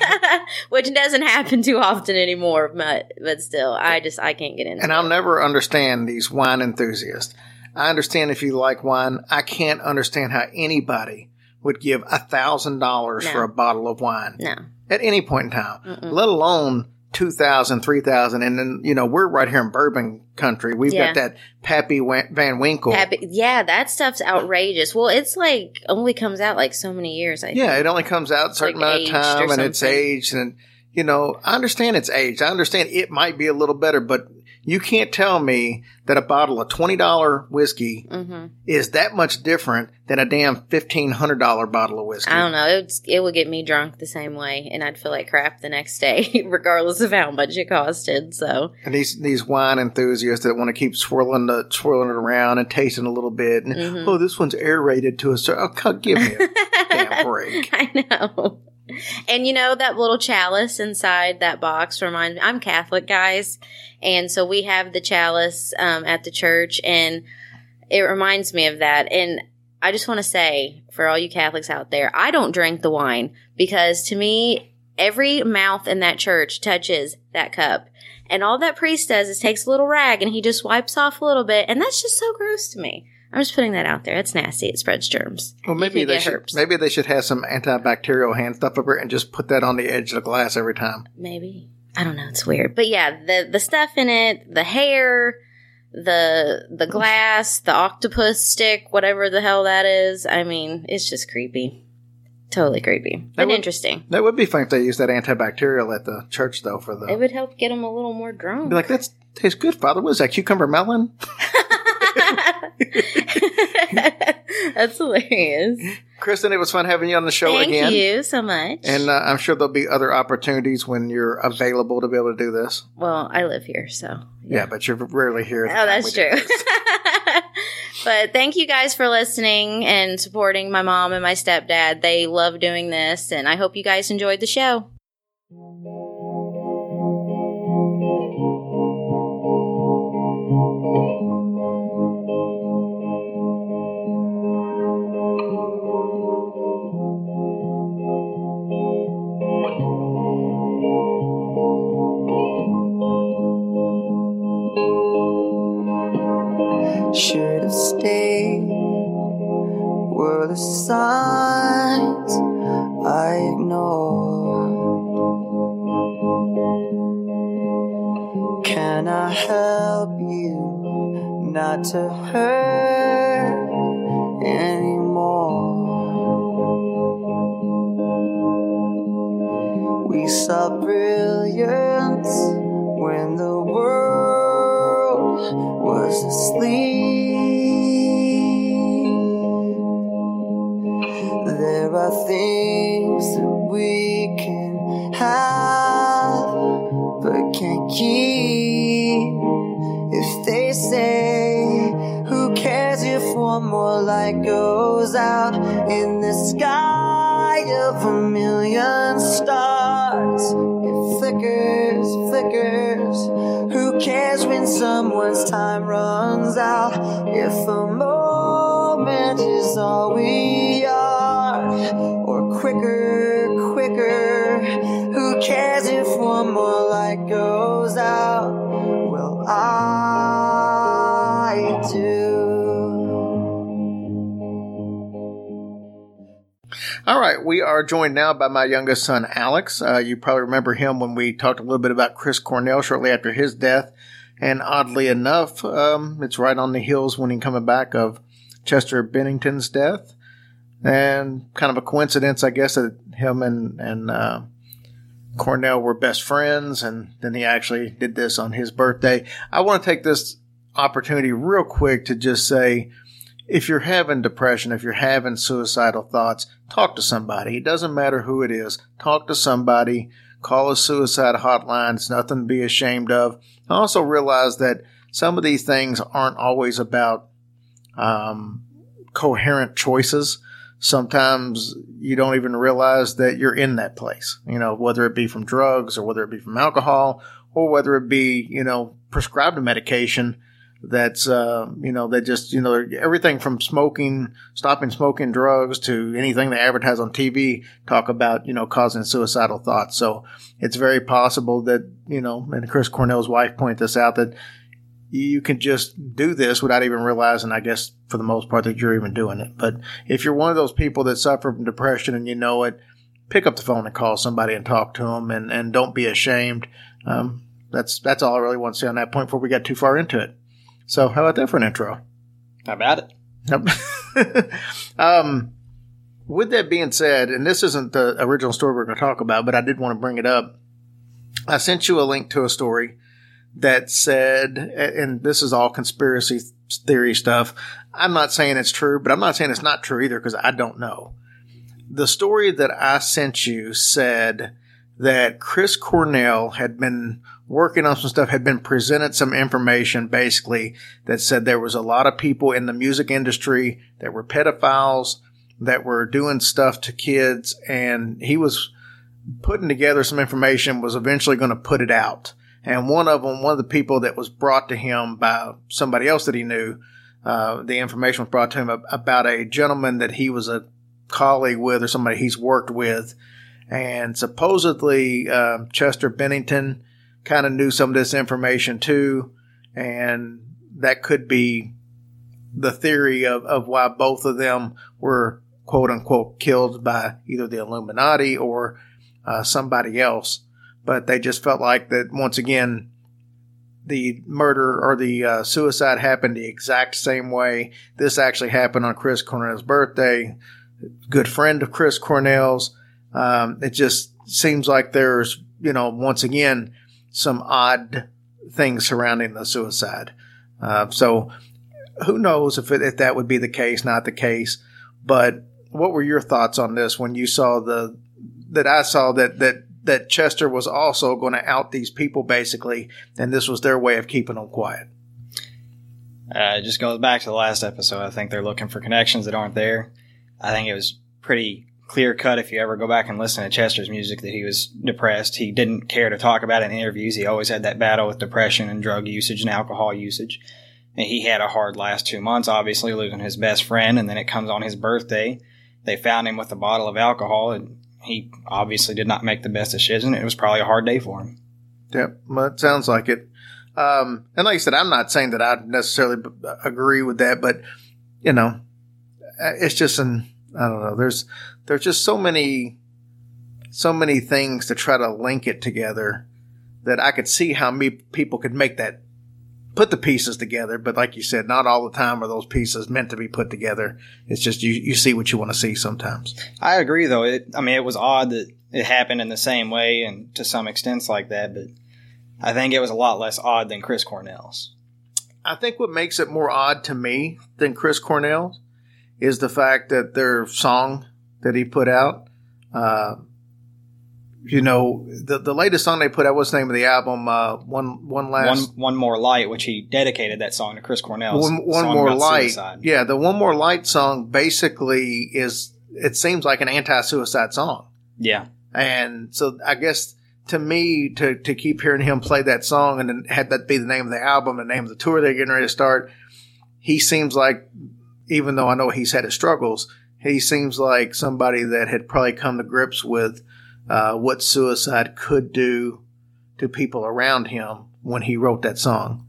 S7: which doesn't happen too often anymore. But but still, I just I can't get into
S1: And. I'll never understand these wine enthusiasts. I understand if you like wine. I can't understand how anybody would give a thousand dollars for a bottle of wine
S7: no,
S1: at any point in time, let alone two thousand, three thousand, and then you know we're right here in Bourbon country. We've
S7: Yeah.
S1: got that Pappy Van Winkle.
S7: Happy, yeah, that stuff's outrageous. Well, it's like only comes out like so many years. I
S1: Yeah,
S7: think.
S1: it only comes out a certain
S7: Like
S1: amount of time, and it's aged, and you know I understand it's aged. I understand it might be a little better, but you can't tell me that a bottle of twenty dollar whiskey
S7: Mhm.
S1: is that much different than a damn fifteen hundred dollar bottle of whiskey.
S7: I don't know. It would, it would get me drunk the same way, and I'd feel like crap the next day, regardless of how much it costed. So,
S1: And these these wine enthusiasts that want to keep swirling the swirling it around and tasting a little bit, and
S7: Mhm.
S1: oh, this one's aerated to a certain. Oh, give me a damn break.
S7: I know. And you know that little chalice inside that box reminds me. I'm Catholic, guys, and so we have the chalice um, at the church, and it reminds me of that. And I just want to say for all you Catholics out there, I don't drink the wine because to me, every mouth in that church touches that cup. And all that priest does is takes a little rag and he just wipes off a little bit. And that's just so gross to me. I'm just putting that out there. It's nasty. It spreads germs.
S1: Well, maybe they should
S7: herpes.
S1: maybe they should have some antibacterial hand stuff over it and just put that on the edge of the glass every time.
S7: maybe i don't know it's weird but yeah the the stuff in it the hair the the glass the octopus stick whatever the hell that is i mean it's just creepy
S8: Totally creepy, but
S1: would-
S8: interesting.
S1: That would be fun if they used that antibacterial at the church, though. For the
S8: It would help get them a little more drunk.
S1: be like, that tastes good, Father. What is that? Cucumber melon?
S8: That's hilarious.
S1: Kristen, it was fun having you on the show
S8: Thank
S1: again.
S8: Thank you so much.
S1: And uh, I'm sure there'll be other opportunities when you're available to be able to do this.
S8: well, I live here, so
S1: Yeah, but you're rarely here.
S8: Oh, that's true. but thank you guys for listening and supporting my mom and my stepdad. They love doing this, and I hope you guys enjoyed the show.
S1: Joined now by my youngest son, Alex. Uh, you probably remember him when we talked a little bit about Chris Cornell shortly after his death. And oddly enough, um, it's right on the heels when he coming back of Chester Bennington's death. And kind of a coincidence, I guess, that him and, and uh, Cornell were best friends. And then he actually did this on his birthday. I want to take this opportunity real quick to just say, if you're having depression, if you're having suicidal thoughts, talk to somebody. It doesn't matter who it is. Talk to somebody. Call a suicide hotline. It's nothing to be ashamed of. I also realize that some of these things aren't always about um, coherent choices. Sometimes you don't even realize that you're in that place, you know, whether it be from drugs or whether it be from alcohol or whether it be, you know, prescribed medication that's uh, you know they just you know everything from smoking stopping smoking drugs to anything they advertise on tv talk about you know causing suicidal thoughts. So it's very possible that you know and chris cornell's wife pointed this out that you can just do this without even realizing i guess for the most part that you're even doing it. But if you're one of those people that suffer from depression and you know it pick up the phone and call somebody and talk to them and, and don't be ashamed. Um, that's that's all i really want to say on that point before we get too far into it so how about that for an intro?
S9: How about it?
S1: Yep. um, with that being said, and this isn't the original story we're going to talk about, but I did want to bring it up. I sent you a link to a story that said, and this is all conspiracy theory stuff. I'm not saying it's true, but I'm not saying it's not true either because I don't know. The story that I sent you said that Chris Cornell had been working on some stuff, had been presented some information basically that said there was a lot of people in the music industry that were pedophiles that were doing stuff to kids and he was putting together some information was eventually going to put it out. And one of them one of the people that was brought to him by somebody else that he knew uh, the information was brought to him about a gentleman that he was a colleague with or somebody he's worked with. And supposedly uh, chester bennington kind of knew some of this information too and that could be the theory of, of why both of them were quote unquote killed by either the Illuminati or uh, somebody else. But they just felt like that once again, the murder or the uh, suicide happened the exact same way. This actually happened on Chris Cornell's birthday. good friend of Chris Cornell's. Um, it just seems like there's, you know, once again, some odd things surrounding the suicide. Uh, so who knows if, it, if that would be the case, not the case. But what were your thoughts on this when you saw the, that I saw that, that, that Chester was also going to out these people basically, and this was their way of keeping them quiet.
S9: Uh, it just goes back to the last episode. I think they're looking for connections that aren't there. I think it was pretty clear cut if you ever go back and listen to Chester's music that he was depressed. He didn't care to talk about it in interviews. He always had that battle with depression and drug usage and alcohol usage. And he had a hard last two months, obviously losing his best friend. And then it comes on his birthday. They found him with a bottle of alcohol and he obviously did not make the best decision. It was probably a hard day for him.
S1: Yep. Well, it sounds like it. Um, and like I said, I'm not saying that I necessarily b- agree with that, but you know, uh, it's just an, I don't know. There's, there's just so many, so many things to try to link it together that I could see how many people could make that, put the pieces together. But like you said, not all the time are those pieces meant to be put together. It's just you, you see what you want to see sometimes.
S9: I agree, though. It, I mean, it was odd that it happened in the same way and to some extents like that, but I think it was a lot less odd than Chris Cornell's.
S1: I think what makes it more odd to me than Chris Cornell's is the fact that their song that he put out, uh, you know, the the latest song they put out, what's the name of the album? Uh, one one
S9: One,
S1: last
S9: one more light, which he dedicated that song to Chris Cornell.
S1: one, one more light. Yeah, the one more light song basically is it seems like an anti-suicide song.
S9: yeah.
S1: And so I guess to me, to, to keep hearing him play that song and then have that be the name of the album, the name of the tour they're getting ready to start, he seems like, even though I know he's had his struggles, he seems like somebody that had probably come to grips with uh, what suicide could do to people around him when he wrote that song.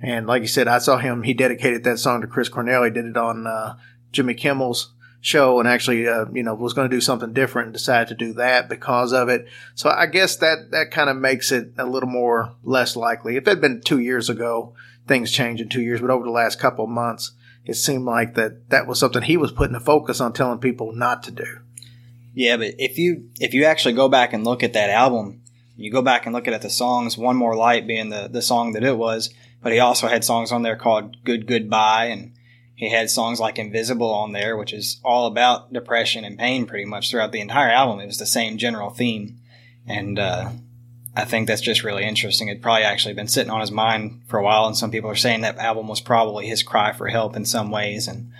S1: And like you said, I saw him, he dedicated that song to Chris Cornell. He did it on uh, Jimmy Kimmel's show and actually, uh, you know, was going to do something different and decided to do that because of it. So I guess that, that kind of makes it a little more less likely. If it had been two years ago, things change in two years, but over the last couple months, it seemed like that that was something he was putting a focus on telling people not to do.
S9: Yeah, but if you if you actually go back and look at that album, you go back and look at the songs, One More Light being the, the song that it was, but he also had songs on there called Good Goodbye and he had songs like Invisible on there, which is all about depression and pain pretty much throughout the entire album. It was the same general theme. And uh, I think that's just really interesting. It'd probably actually been sitting on his mind for a while, and some people are saying that album was probably his cry for help in some ways. And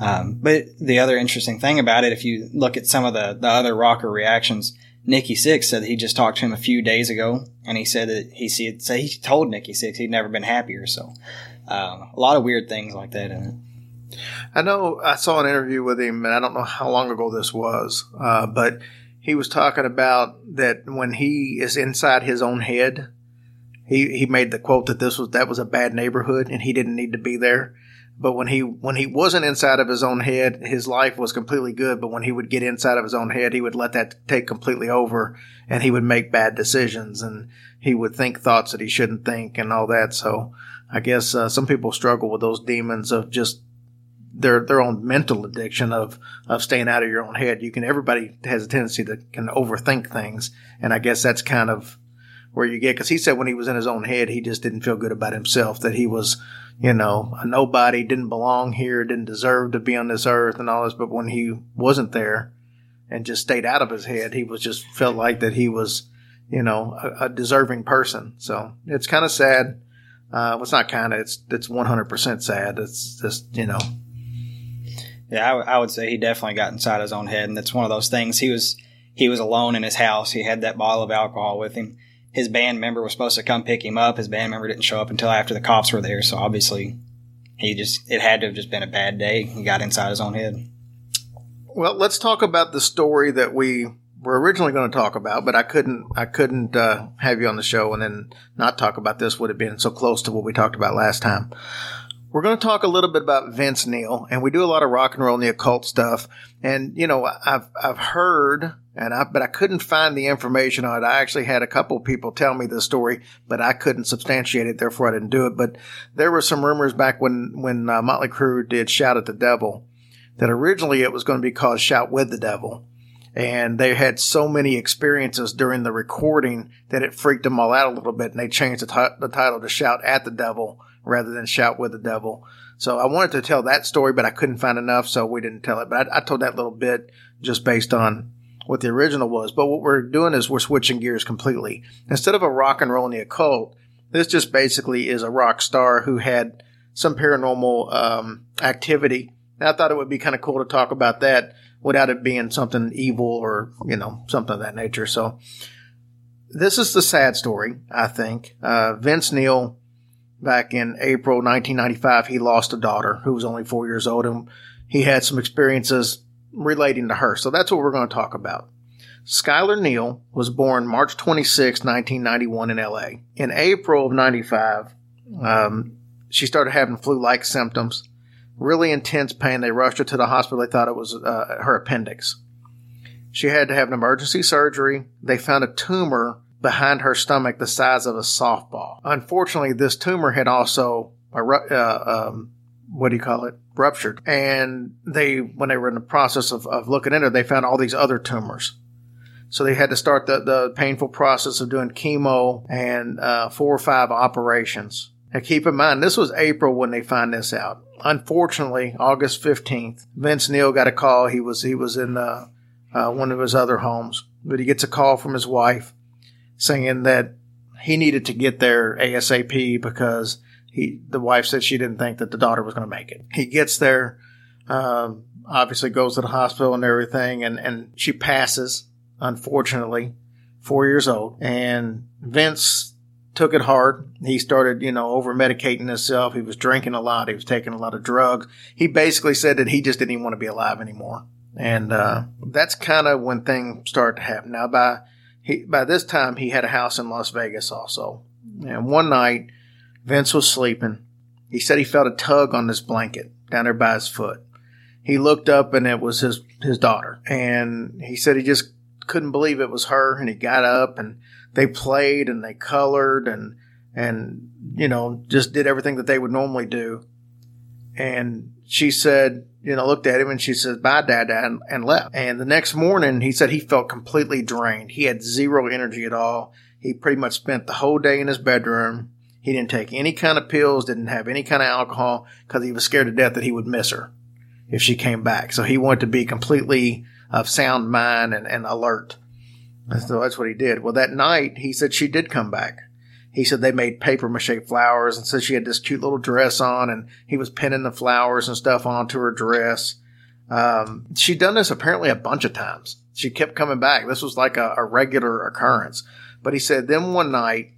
S9: um, but the other interesting thing about it, if you look at some of the, the other rocker reactions, Nikki Sixx said that he just talked to him a few days ago, and he said that he said he told Nikki Sixx he'd never been happier. So um, a lot of weird things like that in it.
S1: I know I saw an interview with him, and I don't know how long ago this was, uh, but he was talking about that when he is inside his own head, he, he made the quote that this was that was a bad neighborhood and he didn't need to be there. But when he when he wasn't inside of his own head, his life was completely good. But when he would get inside of his own head, he would let that take completely over, and he would make bad decisions, and he would think thoughts that he shouldn't think, and all that. So I guess uh, some people struggle with those demons of just their their own mental addiction of of staying out of your own head. You can everybody has a tendency to can overthink things, and I guess that's kind of where you get because he said when he was in his own head, he just didn't feel good about himself. That he was, you know, a nobody, didn't belong here, didn't deserve to be on this earth, and all this. But when he wasn't there and just stayed out of his head, he was just felt like that he was, you know, a, a deserving person. So it's kind of sad. Uh, well, it's not kind of. It's it's one hundred percent sad. It's just you know.
S9: Yeah, I, w- I would say he definitely got inside his own head, and that's one of those things. He was he was alone in his house. He had that bottle of alcohol with him. His band member was supposed to come pick him up. His band member didn't show up until after the cops were there. So obviously, he just it had to have just been a bad day. He got inside his own head.
S1: Well, let's talk about the story that we were originally going to talk about, but I couldn't. I couldn't uh, have you on the show and then not talk about this. Would have been so close to what we talked about last time. We're going to talk a little bit about Vince Neil, and we do a lot of rock and roll and the occult stuff. And you know, I've I've heard, and I but I couldn't find the information on it. I actually had a couple people tell me the story, but I couldn't substantiate it. Therefore, I didn't do it. But there were some rumors back when when uh, Motley Crue did "Shout at the Devil." that originally it was going to be called Shout with the Devil. And they had so many experiences during the recording that it freaked them all out a little bit, and they changed the, ti- the title to Shout at the Devil rather than Shout with the Devil. So I wanted to tell that story, but I couldn't find enough, so we didn't tell it. But I, I told that little bit just based on what the original was. But what we're doing is we're switching gears completely. Instead of a rock and roll in the occult, this just basically is a rock star who had some paranormal um, activity. And I thought it would be kind of cool to talk about that without it being something evil or, you know, something of that nature. So this is the sad story, I think. Uh, Vince Neil, back in April 1995, he lost a daughter who was only four years old and he had some experiences relating to her. So that's what we're going to talk about. Skylar Neil was born March 26, 1991 in LA. In April of 95, um, she started having flu-like symptoms, really intense pain. They rushed her to the hospital. They thought it was uh, her appendix. She had to have an emergency surgery. They found a tumor behind her stomach the size of a softball. Unfortunately, this tumor had also, uh, um, what do you call it, ruptured. And they, when they were in the process of, of looking into it, they found all these other tumors. So they had to start the, the painful process of doing chemo and uh, four or five operations. Now keep in mind, this was April when they find this out. Unfortunately, August 15th, Vince Neil got a call. He was, he was in uh, uh, one of his other homes, but he gets a call from his wife saying that he needed to get there ASAP because he, the wife said she didn't think that the daughter was going to make it. He gets there, um, obviously goes to the hospital and everything, and, and she passes, unfortunately, four years old. And Vince took it hard. He started, you know, over medicating himself. He was drinking a lot. He was taking a lot of drugs. He basically said that he just didn't even want to be alive anymore. And, uh, that's kind of when things started to happen. Now, by, he, by this time, he had a house in Las Vegas also. And one night, Vince was sleeping. He said he felt a tug on his blanket down there by his foot. He looked up and it was his, his daughter. And he said he just couldn't believe it was her. And he got up and they played and they colored and, and, you know, just did everything that they would normally do. And she said, you know, looked at him and she said, bye, dad, and, and left. And the next morning, he said he felt completely drained. He had zero energy at all. He pretty much spent the whole day in his bedroom. He didn't take any kind of pills, didn't have any kind of alcohol because he was scared to death that he would miss her if she came back. So he wanted to be completely of sound mind and, and alert. And so that's what he did. Well, that night, he said she did come back. He said they made paper mache flowers and said she had this cute little dress on and he was pinning the flowers and stuff onto her dress. Um, she'd done this apparently a bunch of times. She kept coming back. This was like a, a regular occurrence. But he said then one night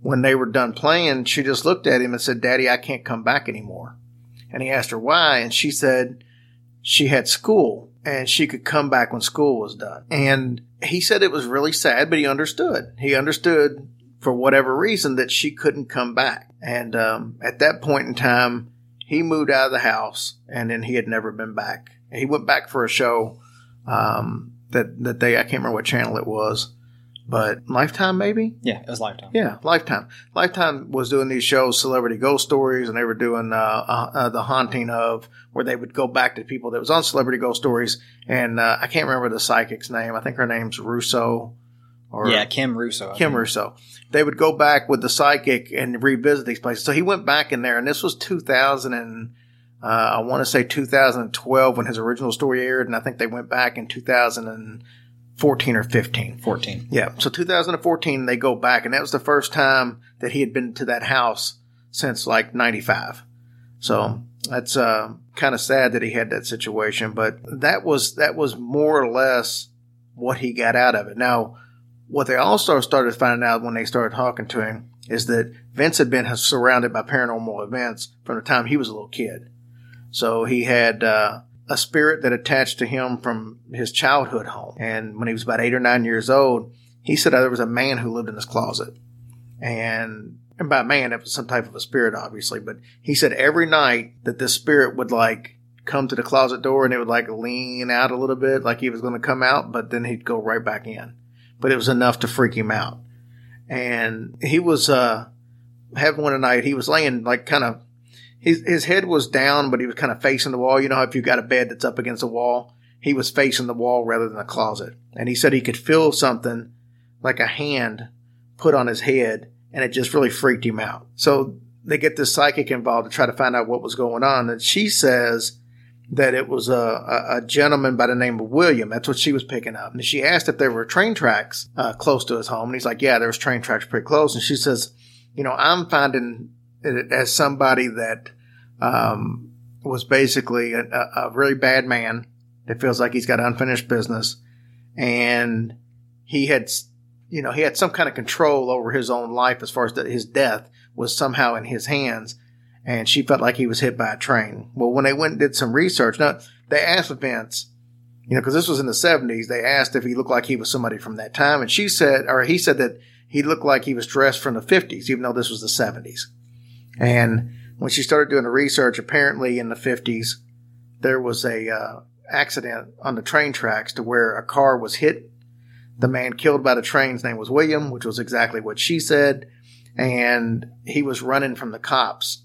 S1: when they were done playing, she just looked at him and said, Daddy, I can't come back anymore. And he asked her why. And she said she had school and she could come back when school was done. And he said it was really sad, but he understood. He understood for whatever reason that she couldn't come back. And um, at that point in time, he moved out of the house and then he had never been back. And He went back for a show um, that, that they, I can't remember what channel it was, but Lifetime maybe?
S9: Yeah, it was Lifetime.
S1: Yeah, Lifetime. Lifetime was doing these shows, Celebrity Ghost Stories, and they were doing uh, uh, uh, the haunting of where they would go back to people that was on Celebrity Ghost Stories, and uh, I can't remember the psychic's name. I think her name's Russo. Or
S9: yeah, Kim Russo. I
S1: Kim
S9: think.
S1: Russo. They would go back with the psychic and revisit these places. So he went back in there, and this was 2000 and uh, I want to say 2012 when his original story aired, and I think they went back in 2014 or 15.
S9: 14.
S1: Yeah. So 2014, they go back, and that was the first time that he had been to that house since like 95. So that's uh, kind of sad that he had that situation, but that was that was more or less what he got out of it. Now, what they also started finding out when they started talking to him is that Vince had been surrounded by paranormal events from the time he was a little kid. So he had uh, a spirit that attached to him from his childhood home. And when he was about eight or nine years old, he said there was a man who lived in his closet. And, and by man, it was some type of a spirit, obviously. But he said every night that this spirit would like come to the closet door and it would like lean out a little bit, like he was going to come out, but then he'd go right back in. But it was enough to freak him out. And he was, uh, having one night, he was laying like kind of his his head was down, but he was kind of facing the wall. You know if you got a bed that's up against the wall, he was facing the wall rather than the closet. And he said he could feel something like a hand put on his head, and it just really freaked him out. So they get this psychic involved to try to find out what was going on, and she says that it was a, a, gentleman by the name of William. That's what she was picking up. And she asked if there were train tracks uh, close to his home, and he's like, "Yeah, there was train tracks pretty close." And she says, "You know, I'm finding it as somebody that um, was basically a, a, really bad man that feels like he's got unfinished business, and he had, you know, he had some kind of control over his own life as far as that his death was somehow in his hands." And she felt like he was hit by a train. Well, when they went and did some research, now they asked Vince, you know, because this was in the 70s, they asked if he looked like he was somebody from that time. And she said, or he said that he looked like he was dressed from the 50s, even though this was the 70s. And when she started doing the research, apparently in the 50s, there was a uh, accident on the train tracks to where a car was hit. The man killed by the train's name was William, which was exactly what she said. And he was running from the cops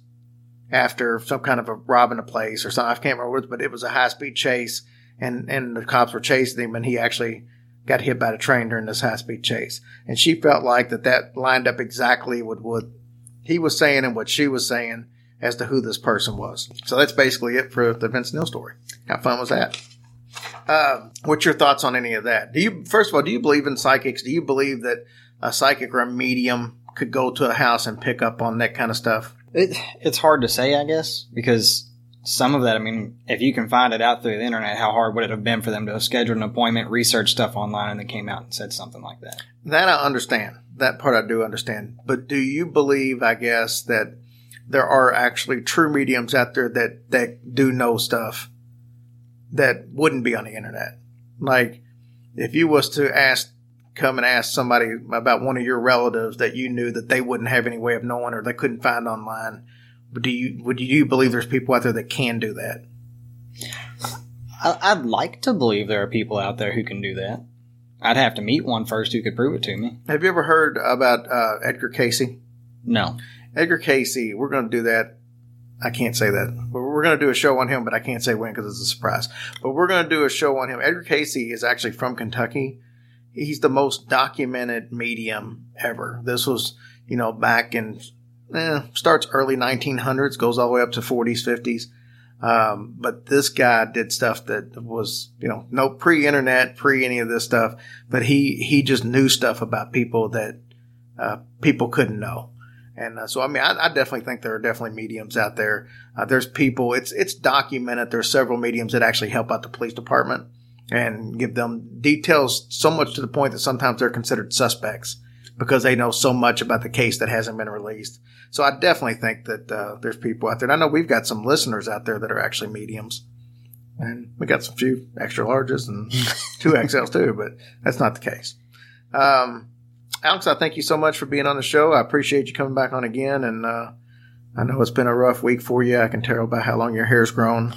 S1: after some kind of a robbing a place or something. I can't remember, but it was a high speed chase, and and the cops were chasing him, and he actually got hit by the train during this high speed chase. And she felt like that that lined up exactly with what he was saying and what she was saying as to who this person was. So that's basically it for the Vince Neil story. How fun was that? Um, what's your thoughts on any of that? Do you first of all do you believe in psychics? Do you believe that a psychic or a medium could go to a house and pick up on that kind of stuff?
S9: It, it's hard to say, I guess, because some of that, I mean, if you can find it out through the internet, how hard would it have been for them to have scheduled an appointment, research stuff online, and then came out and said something like that?
S1: That I understand. That part I do understand. But do you believe, I guess, that there are actually true mediums out there that, that do know stuff that wouldn't be on the internet? Like, if you was to ask, come and ask somebody about one of your relatives that you knew that they wouldn't have any way of knowing or they couldn't find online, do you, would you believe there's people out there that can do that?
S9: I, I'd like to believe there are people out there who can do that. I'd have to meet one first who could prove it to me.
S1: Have you ever heard about uh, Edgar Cayce?
S9: No.
S1: Edgar Cayce, we're going to do that. I can't say that. We're going to do a show on him, but I can't say when because it's a surprise. But we're going to do a show on him. Edgar Cayce is actually from Kentucky. He's the most documented medium ever. This was, you know, back in, eh, starts early 1900s, goes all the way up to 40s, 50s. Um, but this guy did stuff that was, you know, no pre-internet, pre any of this stuff, but he, he just knew stuff about people that, uh, people couldn't know. And uh, so, I mean, I, I, definitely think there are definitely mediums out there. Uh, there's people, it's, it's documented. There's several mediums that actually help out the police department and give them details so much to the point that sometimes they're considered suspects because they know so much about the case that hasn't been released. So I definitely think that uh, there's people out there. And I know we've got some listeners out there that are actually mediums. And we got some few extra larges and two XLs too, but that's not the case. Um, Alex, I thank you so much for being on the show. I appreciate you coming back on again. And uh, I know it's been a rough week for you. I can tell by how long your hair's grown.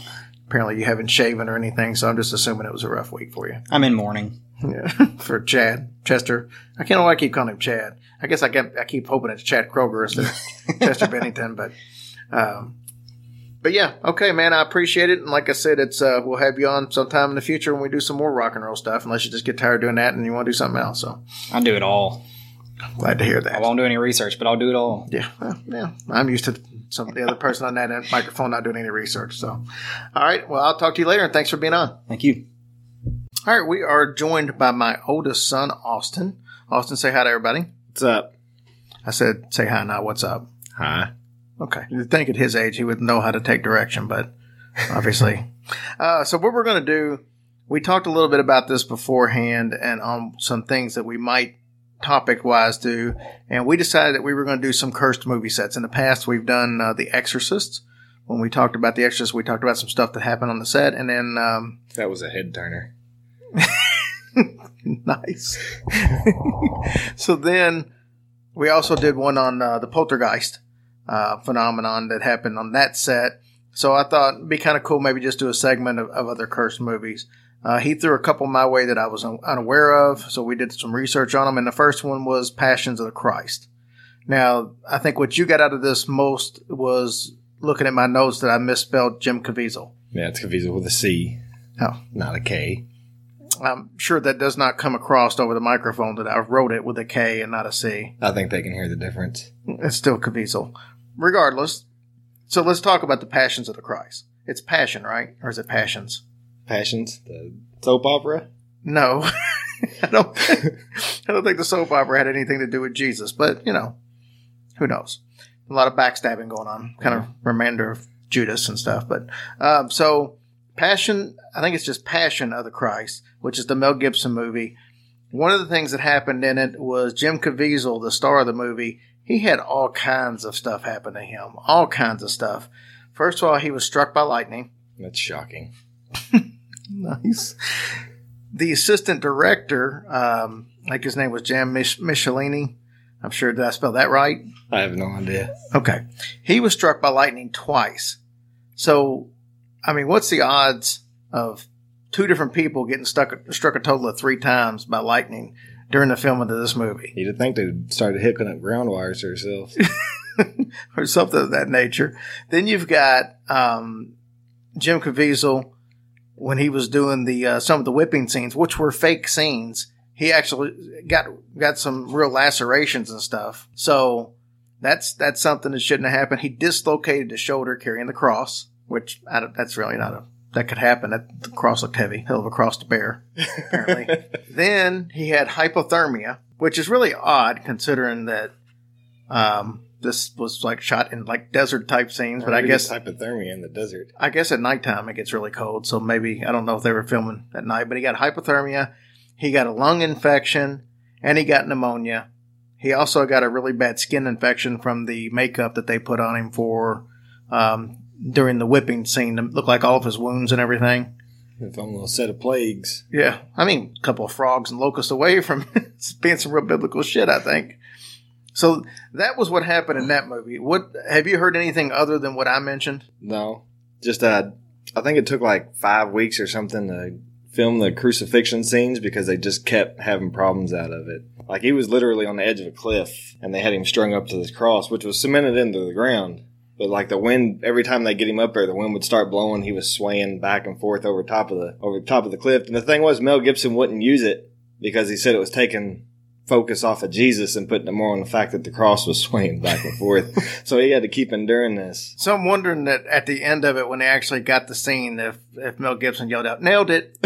S1: Apparently, you haven't shaven or anything, so I'm just assuming it was a rough week for you.
S9: I'm in mourning.
S1: Yeah, for Chad Chester. I can't know why I keep calling him Chad. I guess I get I keep hoping it's Chad Kroeger instead of Chester Bennington, but um, but yeah, okay, man, I appreciate it. And like I said, it's uh, we'll have you on sometime in the future when we do some more rock and roll stuff. Unless you just get tired of doing that and you want to do something else. So
S9: I'll do it all.
S1: glad to hear that.
S9: I won't do any research, but I'll do it all.
S1: Yeah, well, yeah. I'm used to some the other person on that microphone not doing any research. So, all right. Well, I'll talk to you later, and thanks for being on.
S9: Thank you.
S1: All right, we are joined by my oldest son, Austin. Austin, say hi to everybody.
S10: What's up?
S1: I said, say hi, not what's up.
S10: Hi.
S1: Okay. You'd think at his age he would know how to take direction, but obviously. uh, so what we're going to do, we talked a little bit about this beforehand and on some things that we might topic wise do. And we decided that we were going to do some cursed movie sets. In the past, we've done uh, The Exorcist. When we talked about The Exorcist, we talked about some stuff that happened on the set. And then, um,
S10: That was a head turner.
S1: nice. so then we also did one on uh, the poltergeist uh, phenomenon that happened on that set. So I thought it'd be kind of cool, maybe just do a segment of, of other cursed movies. Uh, he threw a couple my way that I was un- unaware of, so we did some research on them. And the first one was Passions of the Christ. Now, I think what you got out of this most was looking at my notes that I misspelled Jim Caviezel.
S10: Yeah, it's Caviezel with a C,
S1: Oh,
S10: not a K.
S1: I'm sure that does not come across over the microphone that I wrote it with a K and not a C.
S10: I think they can hear the difference.
S1: It's still Caviezel. Regardless, so let's talk about the Passions of the Christ. It's passion, right? Or is it passions?
S10: Passions, the soap opera.
S1: No, I don't. I don't think the soap opera had anything to do with Jesus, but you know, who knows? A lot of backstabbing going on, kind of reminder of Judas and stuff. But um, so, passion. I think it's just Passion of the Christ, which is the Mel Gibson movie. One of the things that happened in it was Jim Caviezel, the star of the movie. He had all kinds of stuff happen to him, all kinds of stuff. First of all, he was struck by lightning.
S10: That's shocking.
S1: Nice. The assistant director, um, like his name was Jan Mich- Michelini. I'm sure did I spell that right?
S10: I have no idea.
S1: Okay. He was struck by lightning twice. So, I mean, what's the odds of two different people getting stuck struck a total of three times by lightning during the filming of this movie,
S10: You'd think they started hooking up ground wires to themselves.
S1: or something of that nature? Then you've got um, Jim Caviezel when he was doing the uh, some of the whipping scenes, which were fake scenes. He actually got got some real lacerations and stuff. So that's that's something that shouldn't have happened. He dislocated his shoulder carrying the cross, which I don't, that's really not a that could happen. That the cross looked heavy, hell of a cross to bear, apparently. then he had hypothermia, which is really odd considering that um, this was like shot in like desert type scenes. But I guess
S10: hypothermia in the desert.
S1: I guess at nighttime it gets really cold, so maybe I don't know if they were filming at night, but he got hypothermia, he got a lung infection, and he got pneumonia. He also got a really bad skin infection from the makeup that they put on him for um, during the whipping scene to look like all of his wounds and everything.
S10: If I'm a set of plagues.
S1: Yeah, I mean, a couple of frogs and locusts away from being some real biblical shit, I think. So that was what happened in that movie. What have you heard anything other than what I mentioned?
S10: No, just uh, I think it took like five weeks or something to film the crucifixion scenes because they just kept having problems out of it. Like he was literally on the edge of a cliff, and they had him strung up to this cross, which was cemented into the ground. But like the wind, every time they get him up there, the wind would start blowing. He was swaying back and forth over top of the over top of the cliff. And the thing was, Mel Gibson wouldn't use it because he said it was taking focus off of Jesus and putting it more on the fact that the cross was swaying back and forth. so he had to keep enduring this.
S1: So I'm wondering that at the end of it, when they actually got the scene, if if Mel Gibson yelled out, "Nailed it,"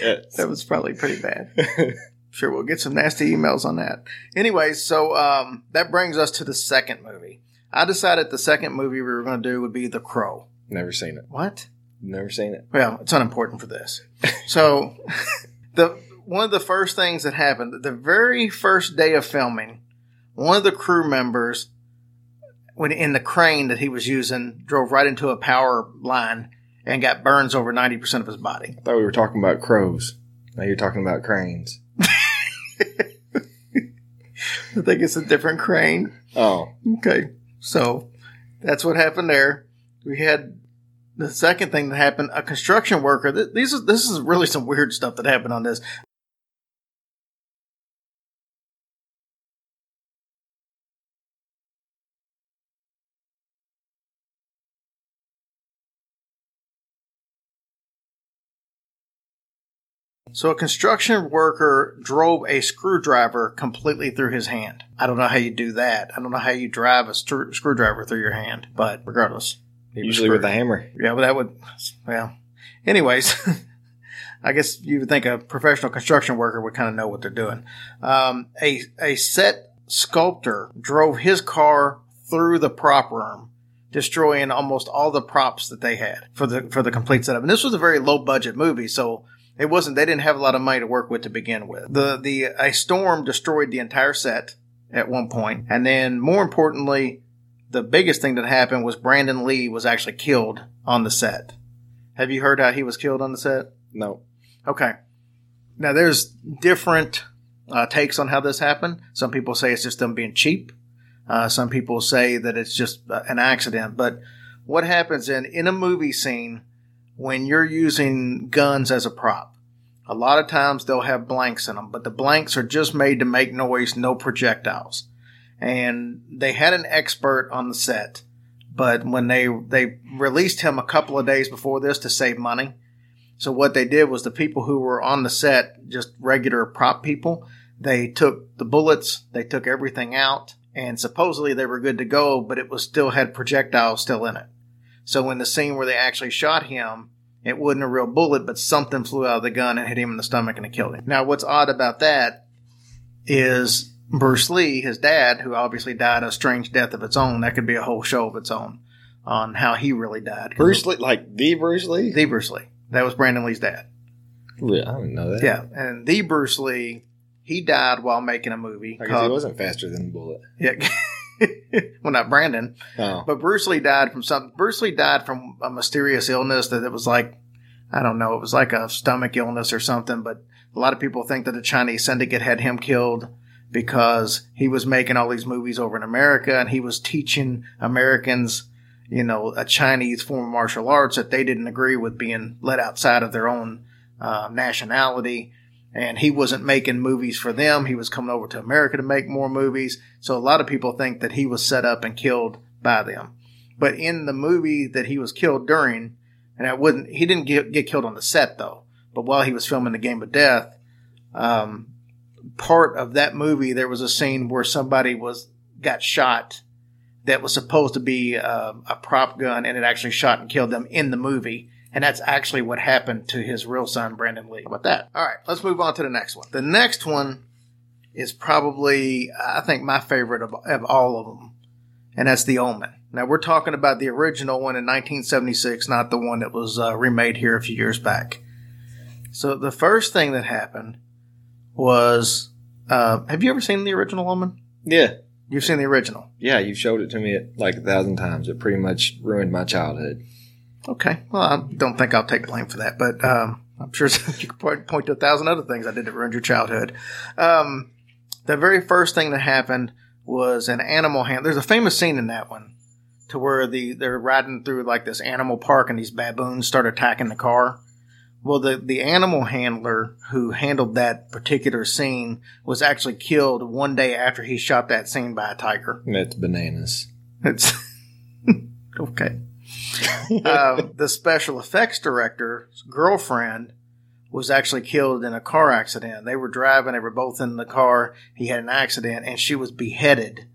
S10: Yes.
S1: that was probably pretty bad. sure, we'll get some nasty emails on that. Anyway, so um, that brings us to the second movie. I decided the second movie we were going to do would be The Crow.
S10: Never seen it.
S1: What?
S10: Never seen it.
S1: Well, it's unimportant for this. So, the one of the first things that happened, the very first day of filming, one of the crew members, when in the crane that he was using, drove right into a power line and got burns over ninety percent of his body.
S10: I thought we were talking about crows. Now you're talking about cranes.
S1: I think it's a different crane.
S10: Oh,
S1: Okay, so that's what happened there. We had the second thing that happened: a construction worker. th- These is this is really some weird stuff that happened on this. So a construction worker drove a screwdriver completely through his hand. I don't know how you do that. I don't know how you drive a stru- screwdriver through your hand, but regardless.
S10: usually with a hammer.
S1: Yeah, but that would, well, anyways, I guess you would think a professional construction worker would kind of know what they're doing. Um, a, a set sculptor drove his car through the prop room, destroying almost all the props that they had for the, for the complete setup. And this was a very low budget movie, so it wasn't, they didn't have a lot of money to work with to begin with. The, the, a storm destroyed the entire set at one point, And then more importantly, the biggest thing that happened was Brandon Lee was actually killed on the set. Have you heard how he was killed on the set?
S10: No.
S1: Okay. Now there's different uh, takes on how this happened. Some people say it's just them being cheap. Uh, some people say that it's just uh, an accident. But what happens in in a movie scene when you're using guns as a prop? A lot of times they'll have blanks in them, but the blanks are just made to make noise, no projectiles. And they had an expert on the set but when they they released him a couple of days before this to save money. So what they did was the people who were on the set, just regular prop people, they took the bullets, they took everything out, and supposedly they were good to go, but it was still had projectiles still in it. So in the scene where they actually shot him, it wasn't a real bullet, but something flew out of the gun and hit him in the stomach and it killed him. Now, what's odd about that is Bruce Lee, his dad, who obviously died a strange death of its own. That could be a whole show of its own on how he really died.
S10: Bruce Lee, like the Bruce Lee.
S1: the Bruce Lee. That was Brandon Lee's dad.
S10: Yeah, I didn't know that.
S1: Yeah, and the Bruce Lee, he died while making a movie.
S10: I guess he wasn't faster than the bullet.
S1: Yeah. well, not Brandon,
S10: Oh,
S1: but Bruce Lee died from something. Bruce Lee died from a mysterious illness that it was like, I don't know, it was like a stomach illness or something. But a lot of people think that the Chinese syndicate had him killed because he was making all these movies over in America and he was teaching Americans, you know, a Chinese form of martial arts that they didn't agree with being let outside of their own uh, nationality. And he wasn't making movies for them. He was coming over to America to make more movies. So a lot of people think that he was set up and killed by them. But in the movie that he was killed during, and I wouldn't, he didn't get, get killed on the set though. But while he was filming the Game of Death, um, part of that movie there was a scene where somebody was got shot that was supposed to be uh, a prop gun, and it actually shot and killed them in the movie. And that's actually what happened to his real son, Brandon Lee. How about that? All right, let's move on to the next one. The next one is probably, I think, my favorite of, of all of them, and that's The Omen. Now, we're talking about the original one in 1976, not the one that was uh, remade here a few years back. So, the first thing that happened was uh, have you ever seen the original Omen?
S10: yeah,
S1: You've seen the original.
S10: yeah. You showed it to me like a thousand times. It pretty much ruined my childhood.
S1: Okay. Well, I don't think I'll take blame for that, but um, I'm sure you could point, point to a thousand other things I did that ruined your childhood. Um, the very first thing that happened was an animal hand. There's a famous scene in that one to where the they're riding through like this animal park and these baboons start attacking the car. Well, the, the animal handler who handled that particular scene was actually killed one day after he shot that scene by a tiger.
S10: That's bananas.
S1: It's okay. um, the special effects director's girlfriend was actually killed in a car accident. They were driving, they were both in the car. He had an accident, and she was beheaded.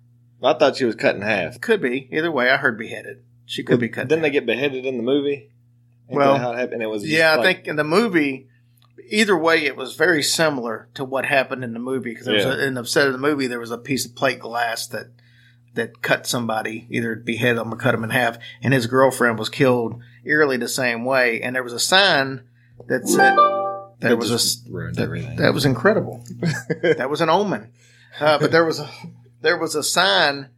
S10: I thought she was cut in half.
S1: Could be either way. I heard beheaded. She could be cut.
S10: Didn't they get beheaded in the movie? Ain't
S1: Well,
S10: how it happened? It was
S1: yeah, I think in the movie, either way, it was very similar to what happened in the movie because
S10: Yeah.
S1: in the set of the movie there was a piece of plate glass that that cut somebody, either behead them or cut them in half, and his girlfriend was killed eerily the same way. And there was a sign that said there
S10: That
S1: was a
S10: ruined
S1: that,
S10: everything.
S1: that was incredible. that was an omen. Uh, but there was a there was a sign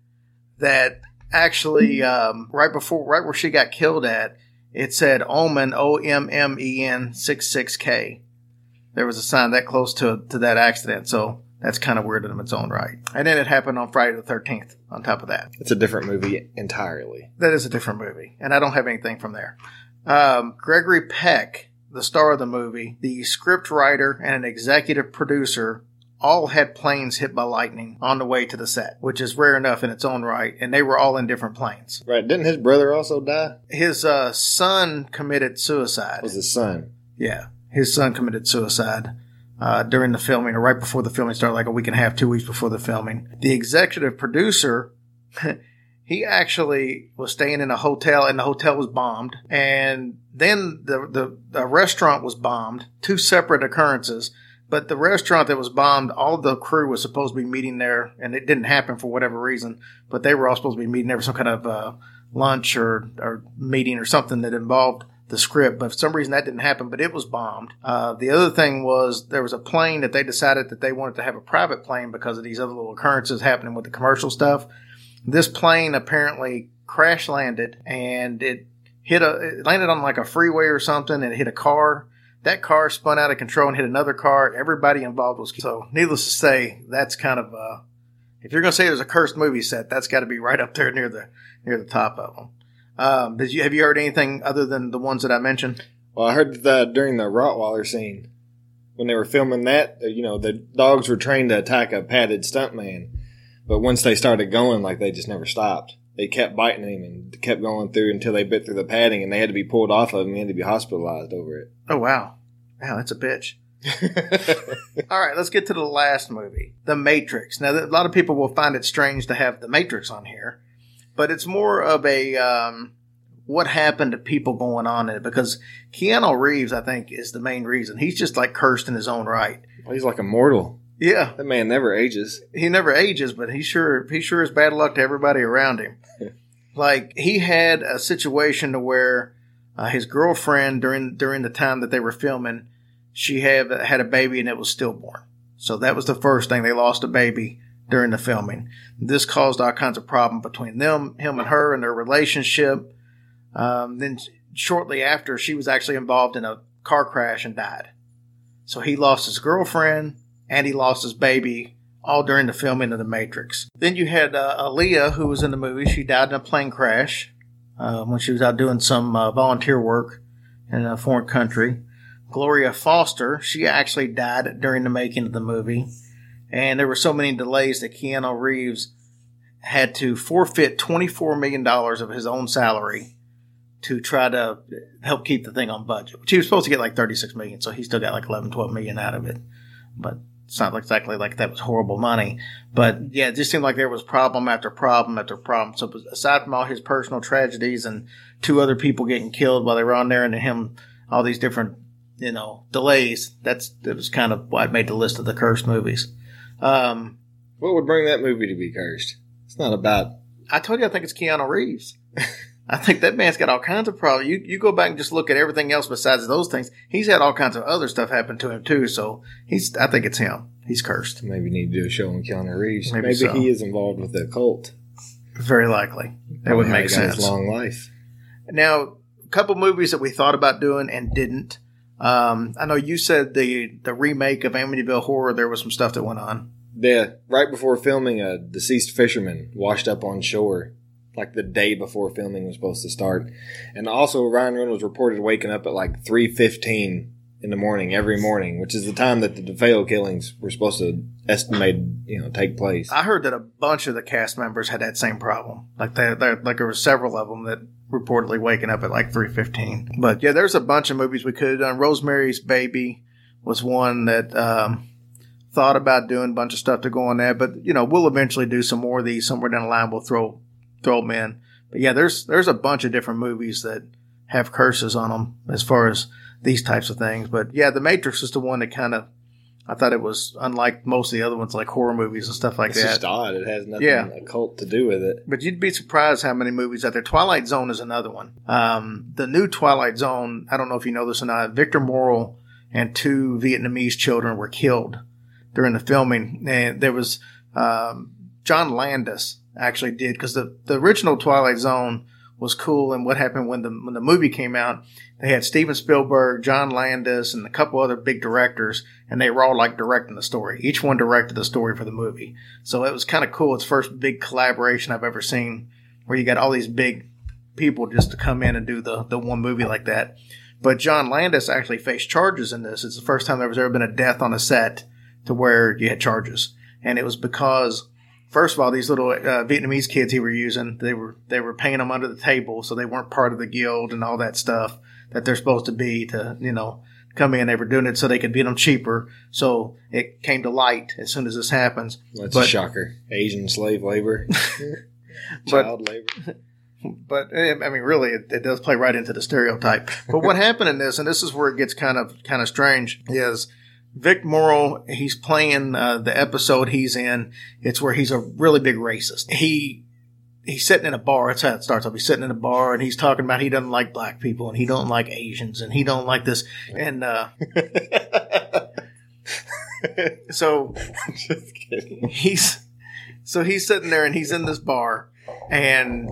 S1: that actually um, right before right where she got killed at it said omen o m m e n six six k. There was a sign that close to to that accident, so that's kind of weird in its own right. And then it happened on Friday the thirteenth. On top of that,
S10: It's a different movie entirely.
S1: that is a different movie, and I don't have anything from there. Um, Gregory Peck, the star of the movie, the script writer, and an executive producer all had planes hit by lightning on the way to the set, which is rare enough in its own right, and they were all in different planes.
S10: Right? Didn't his brother also die?
S1: His uh, son committed suicide.
S10: Was his son?
S1: Yeah, his son committed suicide uh, during the filming, or right before the filming started, like a week and a half, two weeks before the filming. The executive producer, he actually was staying in a hotel, and the hotel was bombed. And then the, the the restaurant was bombed. Two separate occurrences. But the restaurant that was bombed, all the crew was supposed to be meeting there, and it didn't happen for whatever reason. But they were all supposed to be meeting there for some kind of uh, lunch or, or meeting or something that involved the script. But for some reason that didn't happen, but it was bombed. Uh, the other thing was there was a plane that they decided that they wanted to have a private plane because of these other little occurrences happening with the commercial stuff. This plane apparently crash landed and it hit a, it landed on like a freeway or something and it hit a car. That car spun out of control and hit another car. Everybody involved was. So, needless to say, that's kind of uh, if you're going to say there's a cursed movie set, that's got to be right up there near the near the top of them. Um, did you have you heard anything other than the ones that I mentioned?
S10: Well, I heard that during the Rottweiler scene, when they were filming that, uh, you know, the dogs were trained to attack a padded stuntman, but once they started going, like they just never stopped. they kept biting him and kept going through until they bit through the padding, and they had to be pulled off of him. and He had to be hospitalized over it.
S1: Oh wow, wow, that's a bitch. All right, let's get to the last movie, The Matrix. Now, a lot of people will find it strange to have The Matrix on here, but it's more of a um, what happened to people going on in it because Keanu Reeves, I think, is the main reason. He's just like cursed in his own right.
S10: Well, he's like immortal.
S1: Yeah,
S10: That man never ages.
S1: he never ages, but he sure he sure is bad luck to everybody around him. like he had a situation to where uh, his girlfriend during during the time that they were filming, she had had a baby and it was stillborn. So that was the first thing they lost a baby during the filming. This caused all kinds of problem between them, him and her, and their relationship. Um, then shortly after, she was actually involved in a car crash and died. So he lost his girlfriend and he lost his baby all during the filming of The Matrix. Then you had uh, Aaliyah, who was in the movie. She died in a plane crash uh, when she was out doing some uh, volunteer work in a foreign country. Gloria Foster, she actually died during the making of the movie. And there were so many delays that Keanu Reeves had to forfeit $24 million of his own salary to try to help keep the thing on budget. Which he was supposed to get like 36 million, so he still got like 11, 12 million out of it. But it's not exactly like that was horrible money. But yeah, it just seemed like there was problem after problem after problem. So aside from all his personal tragedies and two other people getting killed while they were on there and him, all these different, you know, delays, that's, that was kind of why I made the list of the cursed movies. Um,
S10: What would bring that movie to be cursed? It's not about.
S1: I told you I think it's Keanu Reeves. I think that man's got all kinds of problems. You you go back and just look at everything else besides those things. He's had all kinds of other stuff happen to him too. So he's I think it's him. He's cursed.
S10: Maybe need to do a show on Keanu Reeves.
S1: Maybe
S10: Maybe,
S1: so.
S10: he is involved with the cult.
S1: Very likely. That would make sense.
S10: long life.
S1: Now, a couple movies that we thought about doing and didn't. Um, I know you said the the remake of Amityville Horror. There was some stuff that went on.
S10: Yeah, right before filming, a deceased fisherman washed up on shore, like the day before filming was supposed to start. And also, Ryan Reynolds reported waking up at like three fifteen in the morning every morning, which is the time that the DeFeo killings were supposed to estimate, you know, take place.
S1: I heard that a bunch of the cast members had that same problem. Like there, there like there were several of them that reportedly waking up at like three fifteen. But yeah, there's a bunch of movies we could have done. Rosemary's Baby was one that um, thought about doing a bunch of stuff to go on that. But you know, we'll eventually do some more of these somewhere down the line. We'll throw throw them in. But yeah, there's there's a bunch of different movies that have curses on them as far as these types of things. But yeah, The Matrix is the one that kind of I thought it was unlike most of the other ones, like horror movies and stuff like
S10: it's
S1: that.
S10: It's just odd. It has nothing
S1: Yeah.
S10: occult to do with it.
S1: But you'd be surprised how many movies out there. Twilight Zone is another one. Um, the new Twilight Zone, I don't know if you know this or not, Victor Morrow and two Vietnamese children were killed during the filming. And there was, um, John Landis actually did, because the, the original Twilight Zone was cool. And what happened when the, when the movie came out, they had Steven Spielberg, John Landis, and a couple other big directors, and they were all like directing the story. Each one directed the story for the movie. So it was kind of cool. It's first big collaboration I've ever seen where you got all these big people just to come in and do the, the one movie like that. But John Landis actually faced charges in this. It's the first time there was ever been a death on a set to where you had charges. And it was because, first of all, these little uh, Vietnamese kids he were using, they were, they were paying them under the table. So they weren't part of the guild and all that stuff that they're supposed to be to, you know, come in. They were doing it so they could beat them cheaper. So it came to light as soon as this happens.
S10: That's
S1: But-
S10: a shocker. Asian slave labor, child labor.
S1: but eh, I mean, really, it, it does play right into the stereotype. But what happened in this, and this is where it gets kind of kind of strange, is Vic Morrow. He's playing uh, the episode he's in. It's where he's a really big racist. He he's sitting in a bar. That's how it starts off. He's sitting in a bar and he's talking about he doesn't like black people and he don't like Asians and he don't like this and uh, so
S10: Just kidding.
S1: he's so he's sitting there and he's in this bar and